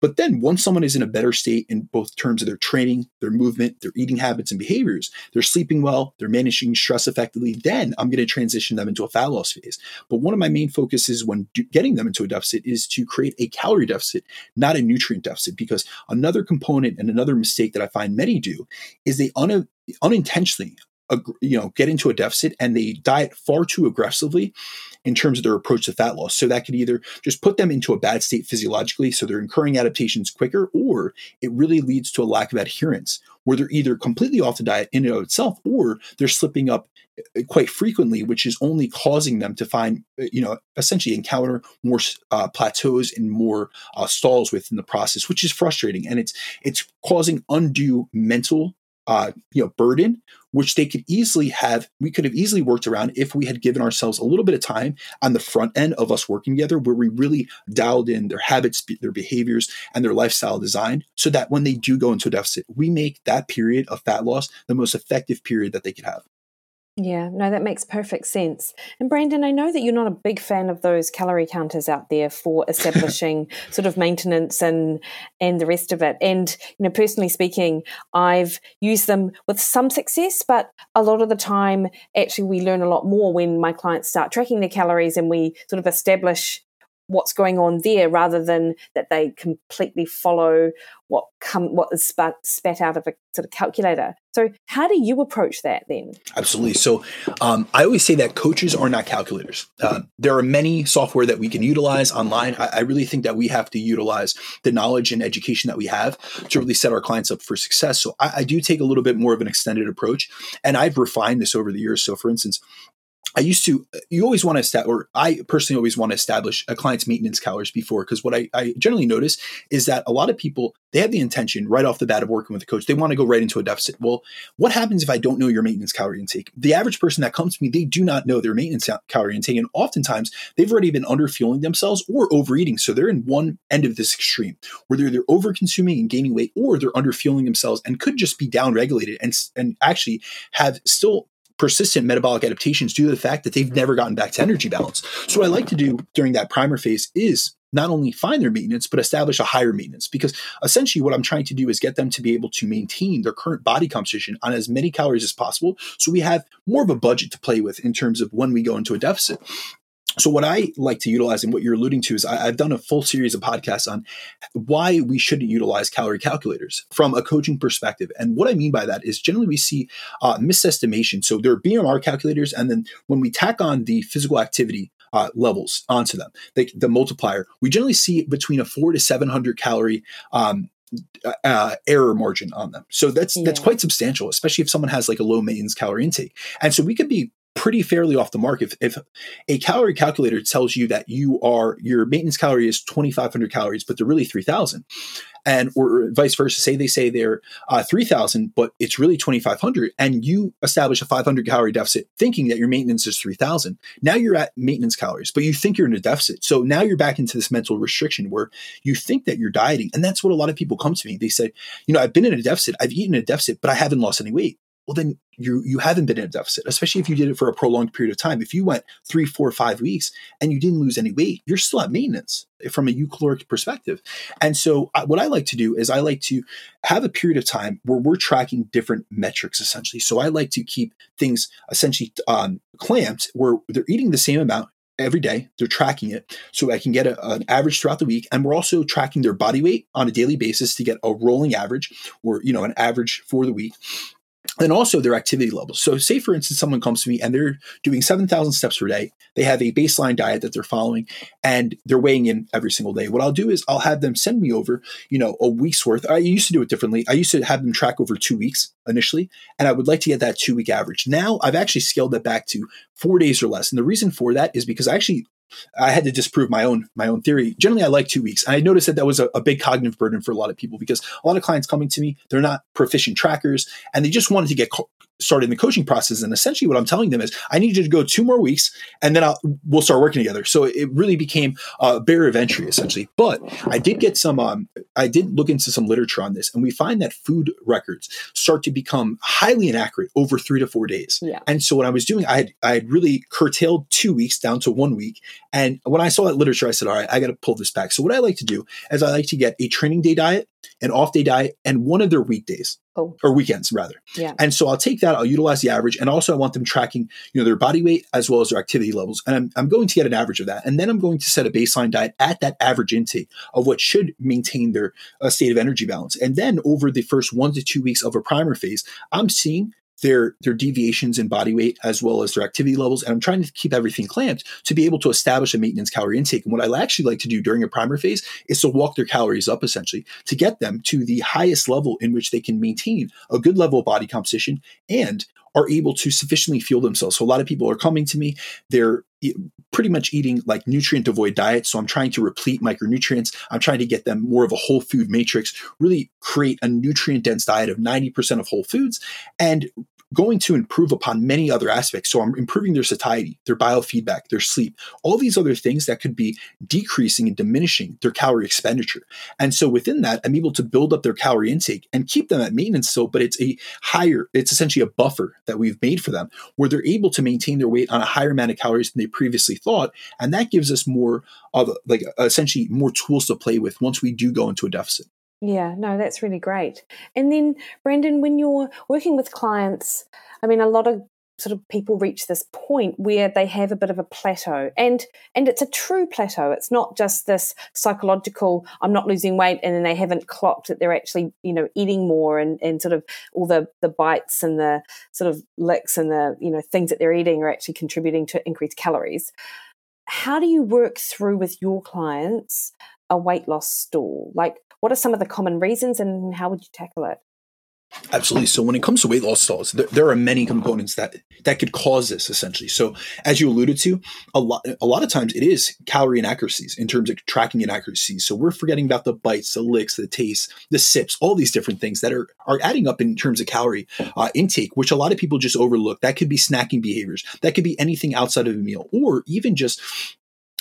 But then once someone is in a better state in both terms of their training, their movement, their eating habits and behaviors, they're sleeping well, they're managing stress effectively, then I'm going to transition them into a fat loss phase. But one of my main focuses when getting them into a deficit is to create a calorie deficit, not a nutrient deficit, because another component and another mistake that I find many do is they un- unintentionally you know get into a deficit and they diet far too aggressively in terms of their approach to fat loss. So that could either just put them into a bad state physiologically so they're incurring adaptations quicker or it really leads to a lack of adherence where they're either completely off the diet in and of itself or they're slipping up uh, quite frequently which is only causing them to find uh, you know essentially encounter more uh, plateaus and more uh, stalls within the process which is frustrating. And it's it's causing undue mental uh, you know burden which they could easily have we could have easily worked around if we had given ourselves a little bit of time on the front end of us working together where we really dialed in their habits their behaviors and their lifestyle design so that when they do go into a deficit we make that period of fat loss the most effective period that they could have yeah, no, that makes perfect sense. And Brandon, I know that you're not a big fan of those calorie counters out there for establishing sort of maintenance and and the rest of it. And you know, personally speaking, I've used them with some success, but a lot of the time, actually, we learn a lot more when my clients start tracking their calories and we sort of establish what's going on there rather than that they completely follow what come what is spat, spat out of a sort of calculator. So how do you approach that then? Absolutely. So um, i always say that coaches are not calculators. Uh, there are many software that we can utilize online. I, I, really think that we have to utilize the knowledge and education that we have to really set our clients up for success. So I, I do take a little bit more of an extended approach and i've refined this over the years. So for instance I used to, you always want to establish, or I personally always want to establish a client's maintenance calories before, because what I, I, generally notice is that a lot of people, they have the intention right off the bat of working with a coach. They want to go right into a deficit. Well, what happens if I don't know your maintenance calorie intake? The average person that comes to me, they do not know their maintenance calorie intake. And oftentimes they've already been underfueling themselves or overeating. So they're in one end of this extreme where they're, they're over consuming and gaining weight, or they're underfueling themselves and could just be down regulated and, and actually have still persistent metabolic adaptations due to the fact that they've mm-hmm. never gotten back to energy balance. So what I like to do during that primer phase is not only find their maintenance, but establish a higher maintenance. Because essentially, what I'm trying to do is get them to be able to maintain their current body composition on as many calories as possible. So we have more of a budget to play with in terms of when we go into a deficit. So, what I like to utilize and what you're alluding to is I, have done a full series of podcasts on why we shouldn't utilize calorie calculators from a coaching perspective. And what I mean by that is generally we see uh, misestimation. So, there are BMR calculators, and then when we tack on the physical activity uh, levels onto them, the, the multiplier, we generally see between a four to 700 calorie um, uh, error margin on them. So that's yeah. that's quite substantial, especially if someone has like a low maintenance calorie intake. And so we could be pretty fairly off the mark. If, if a calorie calculator tells you that you are your maintenance calorie is 2500 calories but they're really 3000 and or vice versa say they say they're uh, 3000 but it's really 2500 and you establish a 500 calorie deficit thinking that your maintenance is 3000 now you're at maintenance calories but you think you're in a deficit. So now you're back into this mental restriction where you think that you're dieting and that's what a lot of people come to me. They say you know i've been in a deficit. I've eaten a deficit but i haven't lost any weight well then you you haven't been in a deficit especially if you did it for a prolonged period of time. If you went three four five weeks and you didn't lose any weight you're still at maintenance from a eucaloric perspective. And so uh, what i like to do is i like to have a period of time where we're tracking different metrics essentially. So i like to keep things essentially um, clamped where they're eating the same amount every day. They're tracking it. So I can get a, an average throughout the week. And we're also tracking their body weight on a daily basis to get a rolling average or, you know, an average for the week and also their activity levels. So, say for instance, someone comes to me and they're doing 7,000 steps per day. They have a baseline diet that they're following and they're weighing in every single day. What I'll do is I'll have them send me over, you know, a week's worth. I used to do it differently. I used to have them track over two weeks initially, and I would like to get that two week average. Now I've actually scaled that back to four days or less. And the reason for that is because I actually I had to disprove my own my own theory. Generally, I like two weeks, and I noticed that that was a, a, big cognitive burden for a lot of people because a lot of clients coming to me, they're not proficient trackers, and they just wanted to get started the coaching process. And essentially, what I'm telling them is, I need you to go two more weeks, and then I'll, we'll start working together. So it really became a barrier of entry, essentially. But I did get some, um, I did look into some literature on this, and we find that food records start to become highly inaccurate over three to four days. Yeah. And so what I was doing, I had I had really curtailed two weeks down to one week. And when I saw that literature, I said, all right, I got to pull this back. So what I like to do is I like to get a training day diet, an off day diet, and one of their weekdays. Oh. Or weekends rather. Yeah. And so I'll take that, I'll utilize the average, and also I want them tracking, you know, their body weight as well as their activity levels. And I'm, I'm going to get an average of that. And then I'm going to set a baseline diet at that average intake of what should maintain their uh, state of energy balance. And then over the first one to two weeks of a primer phase, I'm seeing their their deviations in body weight as well as their activity levels. And i'm trying to keep everything clamped to be able to establish a maintenance calorie intake. And what i actually like to do during a primer phase is to walk their calories up essentially to get them to the highest level in which they can maintain a good level of body composition and are able to sufficiently fuel themselves so a lot of people are coming to me they're pretty much eating like nutrient devoid diet. So I'm trying to replete micronutrients. I'm trying to get them more of a whole food matrix, really create a nutrient dense diet of 90% of whole foods and going to improve upon many other aspects. So I'm improving their satiety, their biofeedback, their sleep, all these other things that could be decreasing and diminishing their calorie expenditure. And so within that, I'm able to build up their calorie intake and keep them at maintenance still, but it's a higher, it's essentially a buffer that we've made for them where they're able to maintain their weight on a higher amount of calories than they previously thought. And that gives us more of like essentially more tools to play with once we do go into a deficit. Yeah, no, that's really great. And then, Brandon, when you're working with clients, I mean, a lot of sort of people reach this point where they have a bit of a plateau and and it's a true plateau. It's not just this psychological i'm not losing weight and then they haven't clocked that they're actually you know eating more and and sort of all the the bites and the sort of licks and the you know things that they're eating are actually contributing to increased calories. How do you work through with your clients a weight loss stall? Like what are some of the common reasons and how would you tackle it? Absolutely. So when it comes to weight loss stalls, there, there, are many components that that could cause this essentially. So as you alluded to, a lot a lot of times it is calorie inaccuracies in terms of tracking inaccuracies. So we're forgetting about the bites, the licks, the taste, the sips, all these different things that are are adding up in terms of calorie uh, intake, which a lot of people just overlook. That could be snacking behaviors. That could be anything outside of a meal, or even just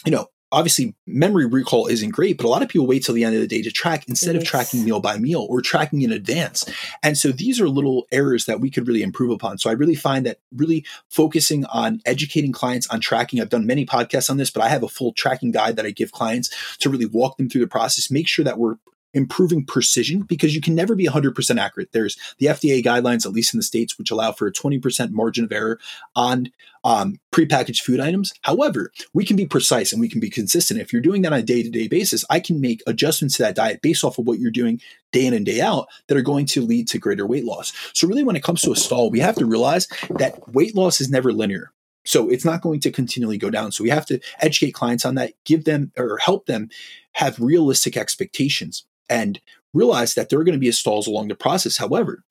you know obviously memory recall isn't great, but a lot of people wait till the end of the day to track instead yes. of tracking meal by meal or tracking in advance. And so these are little errors that we could really improve upon. So I really find that really focusing on educating clients on tracking. I've done many podcasts on this, but I have a full tracking guide that I give clients to really walk them through the process, make sure that we're improving precision because you can never be 100% accurate. There's the FDA guidelines, at least in the States, which allow for a 20% margin of error on um, prepackaged food items. However, we can be precise and we can be consistent. If you're doing that on a day to day basis, I can make adjustments to that diet based off of what you're doing day in and day out that are going to lead to greater weight loss. So, really, when it comes to a stall, we have to realize that weight loss is never linear. So it's not going to continually go down. So we have to educate clients on that, give them or help them have realistic expectations and realize that there are going to be stalls along the process. However,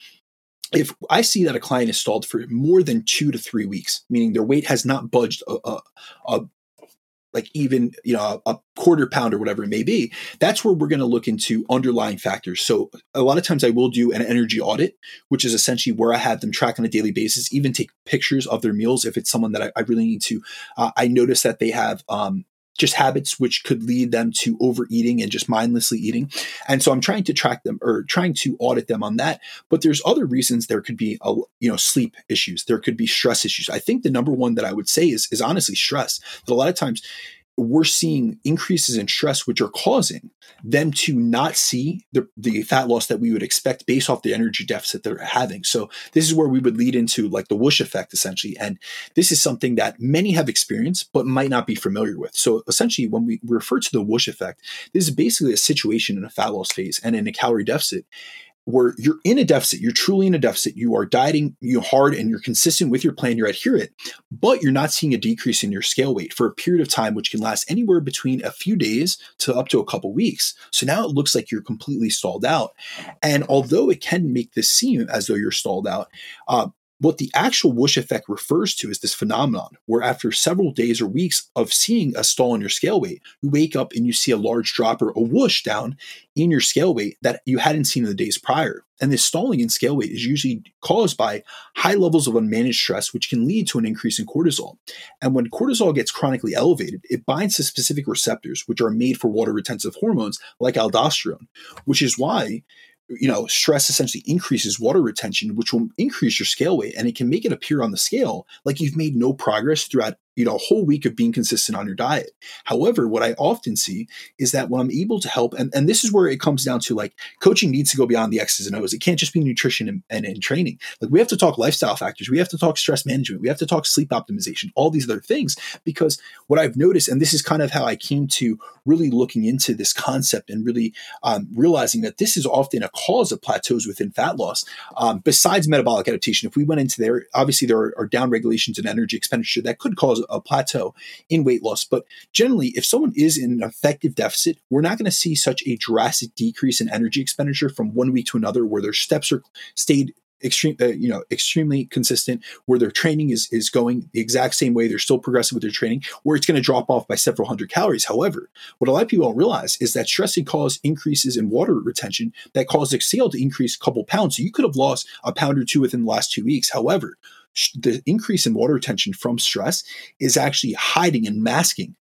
if I see that a client is stalled for more than two to three weeks, meaning their weight has not budged a, a, a like even you know a, quarter pound or whatever it may be that's where we're going to look into underlying factors so a lot of times i will do an energy audit which is essentially where i have them track on a daily basis even take pictures of their meals if it's someone that i, I really need to uh, i notice that they have um, just habits which could lead them to overeating and just mindlessly eating. And so I'm trying to track them or trying to audit them on that. But there's other reasons there could be a, you know sleep issues. There could be stress issues. I think the number one that I would say is is honestly stress. That a lot of times we're seeing increases in stress, which are causing them to not see the, the fat loss that we would expect based off the energy deficit they're having. So this is where we would lead into like the whoosh effect, essentially. And this is something that many have experienced, but might not be familiar with. So essentially, when we refer to the whoosh effect, this is basically a situation in a fat loss phase and in a calorie deficit where you're in a deficit, you're truly in a deficit, you are dieting you hard and you're consistent with your plan, you're adherent, but you're not seeing a decrease in your scale weight for a period of time, which can last anywhere between a few days to up to a couple weeks. So now it looks like you're completely stalled out. And although it can make this seem as though you're stalled out, uh, what the actual whoosh effect refers to is this phenomenon where after several days or weeks of seeing a stall in your scale weight, you wake up and you see a large drop or a whoosh down in your scale weight that you hadn't seen in the days prior. And this stalling in scale weight is usually caused by high levels of unmanaged stress, which can lead to an increase in cortisol. And when cortisol gets chronically elevated, it binds to specific receptors, which are made for water retentive hormones like aldosterone, which is why you know, stress essentially increases water retention, which will increase your scale weight and it can make it appear on the scale like you've made no progress throughout you know, a whole week of being consistent on your diet. However, what I often see is that when I'm able to help, and, and this is where it comes down to like coaching needs to go beyond the X's and O's. It can't just be nutrition and, and, and training. Like we have to talk lifestyle factors. We have to talk stress management. We have to talk sleep optimization, all these other things. Because what I've noticed, and this is kind of how I came to really looking into this concept and really um, realizing that this is often a cause of plateaus within fat loss. Um, besides metabolic adaptation, if we went into there, obviously there are, are down regulations in energy expenditure that could cause a plateau in weight loss. But generally, if someone is in an effective deficit, we're not going to see such a drastic decrease in energy expenditure from one week to another, where their steps are stayed extreme uh, you know extremely consistent where their training is is going the exact same way they're still progressive with their training where it's going to drop off by several hundred calories. However what a lot of people don't realize is that stress can cause increases in water retention that cause the scale to increase a couple pounds. So you could have lost a pound or two within the last two weeks. However the increase in water retention from stress is actually hiding and masking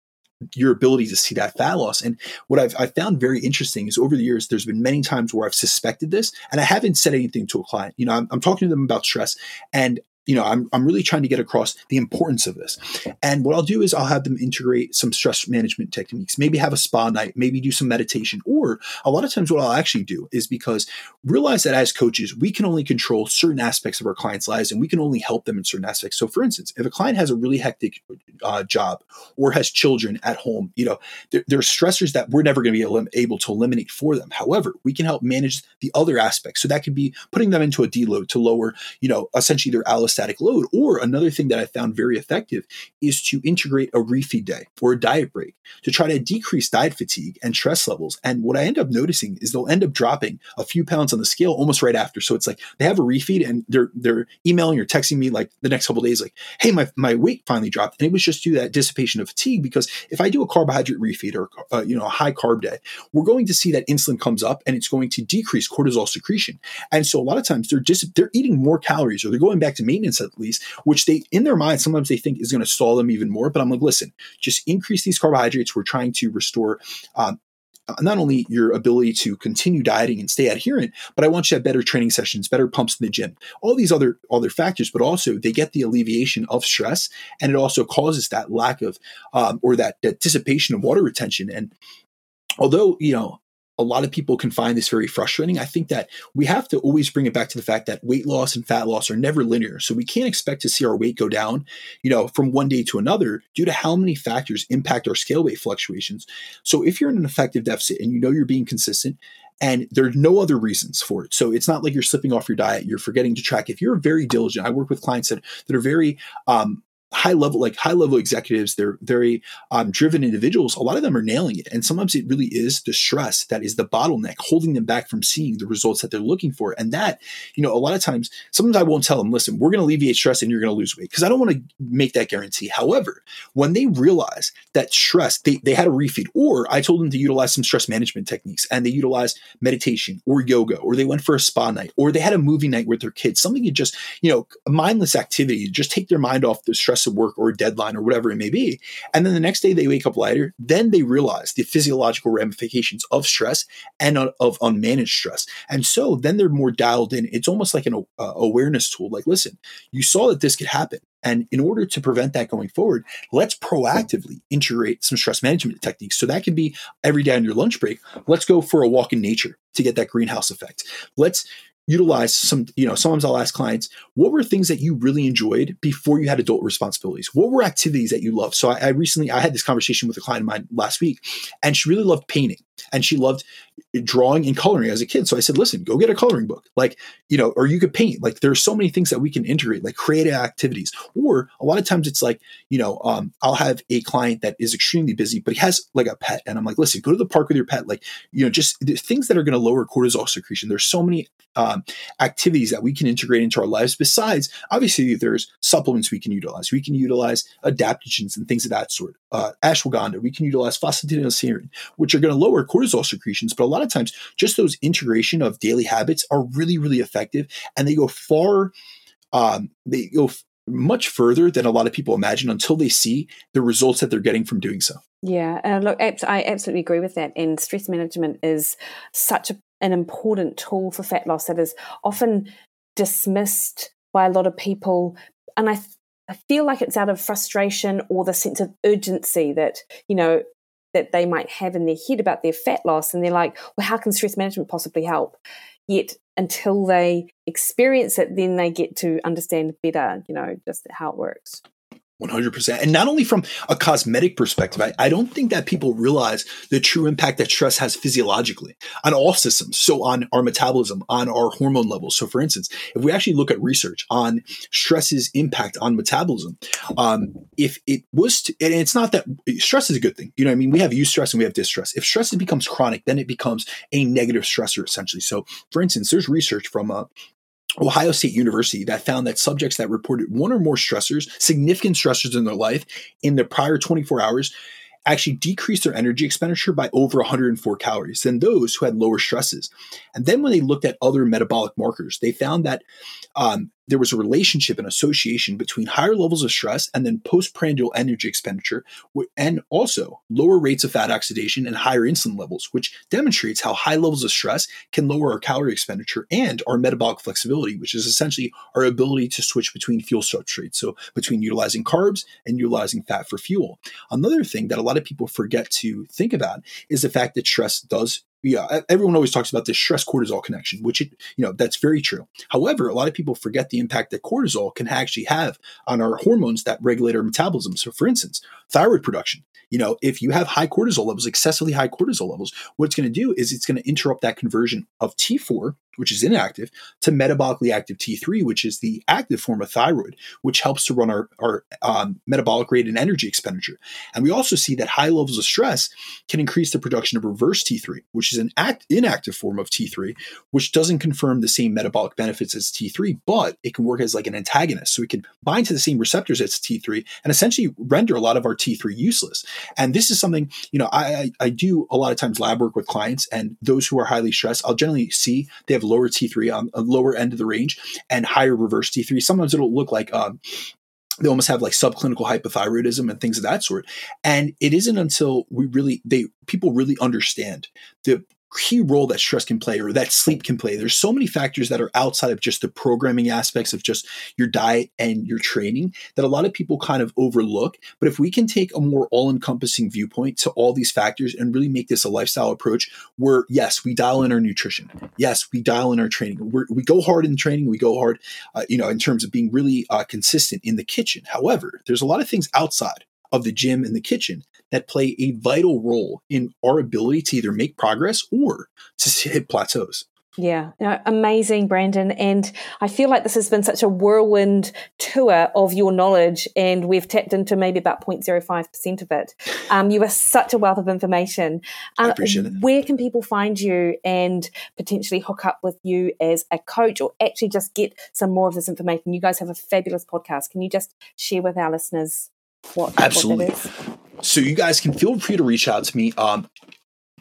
your ability to see that fat loss. And what I've, I've, found very interesting is over the years, there's been many times where I've suspected this and I haven't said anything to a client. You know, I'm, I'm talking to them about stress and you know, I'm, I'm really trying to get across the importance of this. And what I'll do is I'll have them integrate some stress management techniques, maybe have a spa night, maybe do some meditation. Or a lot of times, what I'll actually do is because realize that as coaches, we can only control certain aspects of our clients' lives and we can only help them in certain aspects. So, for instance, if a client has a really hectic uh, job or has children at home, you know, there, there are stressors that we're never going to be able, to eliminate for them. However, we can help manage the other aspects. So, that could be putting them into a deload to lower, you know, essentially their allostatic static load. Or another thing that I found very effective is to integrate a refeed day or a diet break to try to decrease diet fatigue and stress levels. And what I end up noticing is they'll end up dropping a few pounds on the scale almost right after. So it's like they have a refeed and they're they're emailing or texting me like the next couple days, like, hey, my, my weight finally dropped. And it was just due that dissipation of fatigue because if I do a carbohydrate refeed or uh, you know a high carb day, we're going to see that insulin comes up and it's going to decrease cortisol secretion. And so a lot of times they're just they're eating more calories or they're going back to maintenance maintenance at least, which they in their mind sometimes they think is going to stall them even more. But I'm like, listen, just increase these carbohydrates. We're trying to restore um, not only your ability to continue dieting and stay adherent, but I want you to have better training sessions, better pumps in the gym, all these other other factors. But also, they get the alleviation of stress, and it also causes that lack of um, or that, that dissipation of water retention. And although you know a lot of people can find this very frustrating. I think that we have to always bring it back to the fact that weight loss and fat loss are never linear. So we can't expect to see our weight go down, you know, from one day to another due to how many factors impact our scale weight fluctuations. So if you're in an effective deficit and you know you're being consistent and there's no other reasons for it. So it's not like you're slipping off your diet, you're forgetting to track. If you're very diligent, I work with clients that, that are very um, high level, like high level executives, they're very um, driven individuals. A lot of them are nailing it. And sometimes it really is the stress that is the bottleneck holding them back from seeing the results that they're looking for. And that, you know, a lot of times, sometimes I won't tell them, listen, we're going to alleviate stress and you're going to lose weight because I don't want to make that guarantee. However, when they realize that stress, they, they had a refeed, or I told them to utilize some stress management techniques and they utilized meditation or yoga, or they went for a spa night, or they had a movie night with their kids, something you just, you know, mindless activity, just take their mind off the stress of work or a deadline or whatever it may be. And then the next day they wake up lighter, then they realize the physiological ramifications of stress and of unmanaged stress. And so then they're more dialed in. It's almost like an uh, awareness tool. Like, listen, you saw that this could happen. And in order to prevent that going forward, let's proactively integrate some stress management techniques. So that could be every day on your lunch break. Let's go for a walk in nature to get that greenhouse effect. Let's utilize some, you know, sometimes I'll ask clients, what were things that you really enjoyed before you had adult responsibilities? What were activities that you loved? So I, I recently, I had this conversation with a client of mine last week and she really loved painting and she loved drawing and coloring as a kid. So I said, listen, go get a coloring book. Like, you know, or you could paint. Like there's so many things that we can integrate, like creative activities. Or a lot of times it's like, you know, um, I'll have a client that is extremely busy, but he has like a pet. And I'm like, listen, go to the park with your pet. Like, you know, just things that are going to lower cortisol secretion. There's so many um, activities that we can integrate into our lives. Besides, obviously, there's supplements we can utilize. We can utilize adaptogens and things of that sort. Uh, ashwagandha. We can utilize phosphatidylserine, which are going to lower cortisol secretions. But a lot of times, just those integration of daily habits are really, really effective, and they go far. Um, they go f- much further than a lot of people imagine until they see the results that they're getting from doing so. Yeah, and look, I absolutely agree with that. And stress management is such a, an important tool for fat loss that is often dismissed by a lot of people. And I, I feel like it's out of frustration or the sense of urgency that, you know, that they might have in their head about their fat loss. And they're like, well, how can stress management possibly help? Yet until they experience it, then they get to understand better, you know, just how it works. 100%. And not only from a cosmetic perspective, I, I, don't think that people realize the true impact that stress has physiologically on all systems. So, on our metabolism, on our hormone levels. So, for instance, if we actually look at research on stress's impact on metabolism, um, if it was, to, and it's not that stress is a good thing. You know I mean? We have eustress and we have distress. If stress becomes chronic, then it becomes a negative stressor, essentially. So, for instance, there's research from uh, Ohio State University that found that subjects that reported one or more stressors, significant stressors in their life in the prior 24 hours, actually decreased their energy expenditure by over 104 calories than those who had lower stresses. And then when they looked at other metabolic markers, they found that um, there was a relationship and association between higher levels of stress and then postprandial energy expenditure, and also lower rates of fat oxidation and higher insulin levels, which demonstrates how high levels of stress can lower our calorie expenditure and our metabolic flexibility, which is essentially our ability to switch between fuel substrates. So, between utilizing carbs and utilizing fat for fuel. Another thing that a lot of people forget to think about is the fact that stress does yeah, everyone always talks about this stress cortisol connection, which it, you know, that's very true. However, a lot of people forget the impact that cortisol can actually have on our hormones that regulate our metabolism. So, for instance, thyroid production. You know, if you have high cortisol levels, excessively high cortisol levels, what it's going to do is it's going to interrupt that conversion of T4 which is inactive, to metabolically active T3, which is the active form of thyroid, which helps to run our, our um, metabolic rate and energy expenditure. And we also see that high levels of stress can increase the production of reverse T3, which is an act, inactive form of T3, which doesn't confirm the same metabolic benefits as T3, but it can work as like an antagonist. So it can bind to the same receptors as T3 and essentially render a lot of our T3 useless. And this is something, you know, I, I, I do a lot of times lab work with clients and those who are highly stressed, I'll generally see they have lower T3 on a lower end of the range and higher reverse T3. Sometimes it'll look like um, they almost have like subclinical hypothyroidism and things of that sort. And it isn't until we really they people really understand the key role that stress can play or that sleep can play. There's so many factors that are outside of just the programming aspects of just your diet and your training that a lot of people kind of overlook. But if we can take a more all encompassing viewpoint to all these factors and really make this a lifestyle approach where, yes, we dial in our nutrition. Yes, we dial in our training. We're, we go hard in training. We go hard, uh, you know, in terms of being really uh, consistent in the kitchen. However, there's a lot of things outside of the gym and the kitchen that play a vital role in our ability to either make progress or to hit plateaus. Yeah, know, amazing, Brandon. And I feel like this has been such a whirlwind tour of your knowledge, and we've tapped into maybe about 0.05% of it. Um, you are such a wealth of information. Um, I appreciate it. Where can people find you and potentially hook up with you as a coach or actually just get some more of this information? You guys have a fabulous podcast. Can you just share with our listeners what, Absolutely. What so you guys can feel free to reach out to me. Um,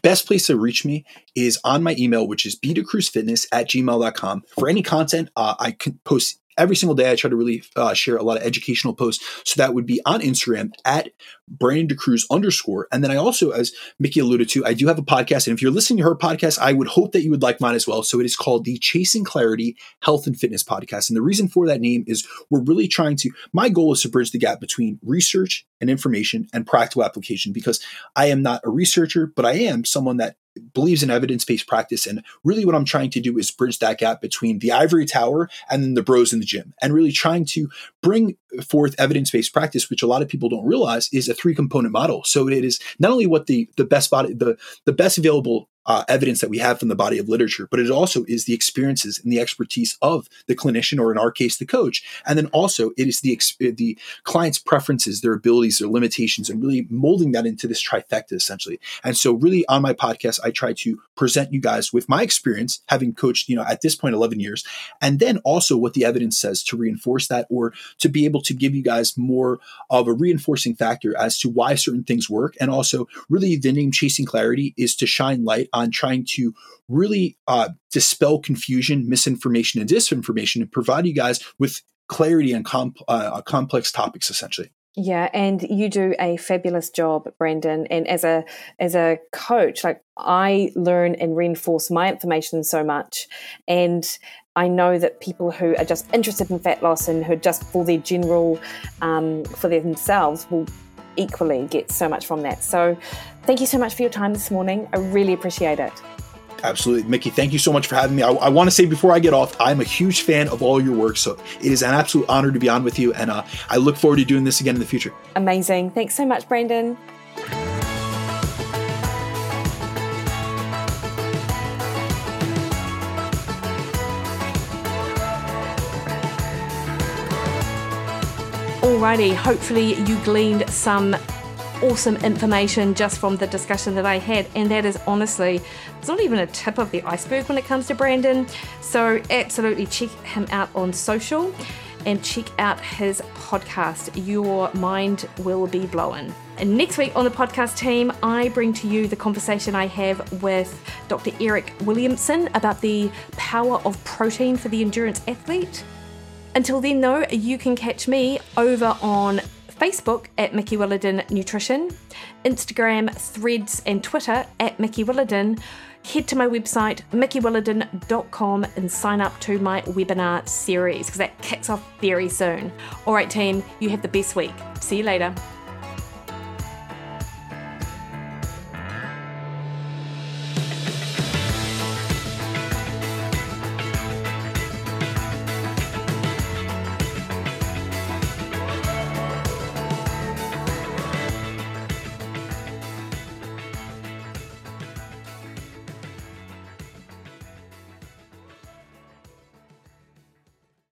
Best place to reach me is on my email, which is bdacruzfitness at gmail.com. For any content, uh, I can post every single day I try to really uh, share a lot of educational posts. So that would be on Instagram at Brandon DaCruz underscore. And then I also, as Mikki alluded to, I do have a podcast. And if you're listening to her podcast, I would hope that you would like mine as well. So it is called the Chasing Clarity Health and Fitness Podcast. And the reason for that name is we're really trying to, my goal is to bridge the gap between research and information and practical application because I am not a researcher, but I am someone that believes in evidence-based practice and really what i'm trying to do is bridge that gap between the ivory tower and then the bros in the gym and really trying to bring forth evidence-based practice which a lot of people don't realize is a three component model so it is not only what the the best body the the best available uh, evidence that we have from the body of literature, but it also is the experiences and the expertise of the clinician, or in our case, the coach. And then also it is the the client's preferences, their abilities, their limitations, and really molding that into this trifecta essentially. And so, really, on my podcast, I try to present you guys with my experience, having coached, you know, at this point, 11 years, and then also what the evidence says to reinforce that, or to be able to give you guys more of a reinforcing factor as to why certain things work, and also really the name Chasing Clarity is to shine light on trying to really uh, dispel confusion, misinformation, and disinformation and provide you guys with clarity on comp- uh, complex topics, essentially. Yeah, and you do a fabulous job, Brandon. And as a as a coach, like I learn and reinforce my information so much, and I know that people who are just interested in fat loss and who are just for their general, um, for themselves, will equally get so much from that. So thank you so much for your time this morning. I really appreciate it. Absolutely. Mikki, thank you so much for having me. I, I want to say before I get off, I'm a huge fan of all your work. So it is an absolute honor to be on with you. And uh, I look forward to doing this again in the future. Amazing. Thanks so much, Brandon. Alrighty, hopefully you gleaned some awesome information just from the discussion that I had, and that is honestly, it's not even a tip of the iceberg when it comes to Brandon. So, absolutely check him out on social and check out his podcast. Your mind will be blown. And next week on the podcast team, I bring to you the conversation I have with Dr. Eric Williamson about the power of protein for the endurance athlete. Until then, though, you can catch me over on Facebook at Mikki Williden Nutrition, Instagram, Threads, and Twitter at Mikki Williden. Head to my website, mikkiwilliden.com, and sign up to my webinar series because that kicks off very soon. All right, team, you have the best week. See you later.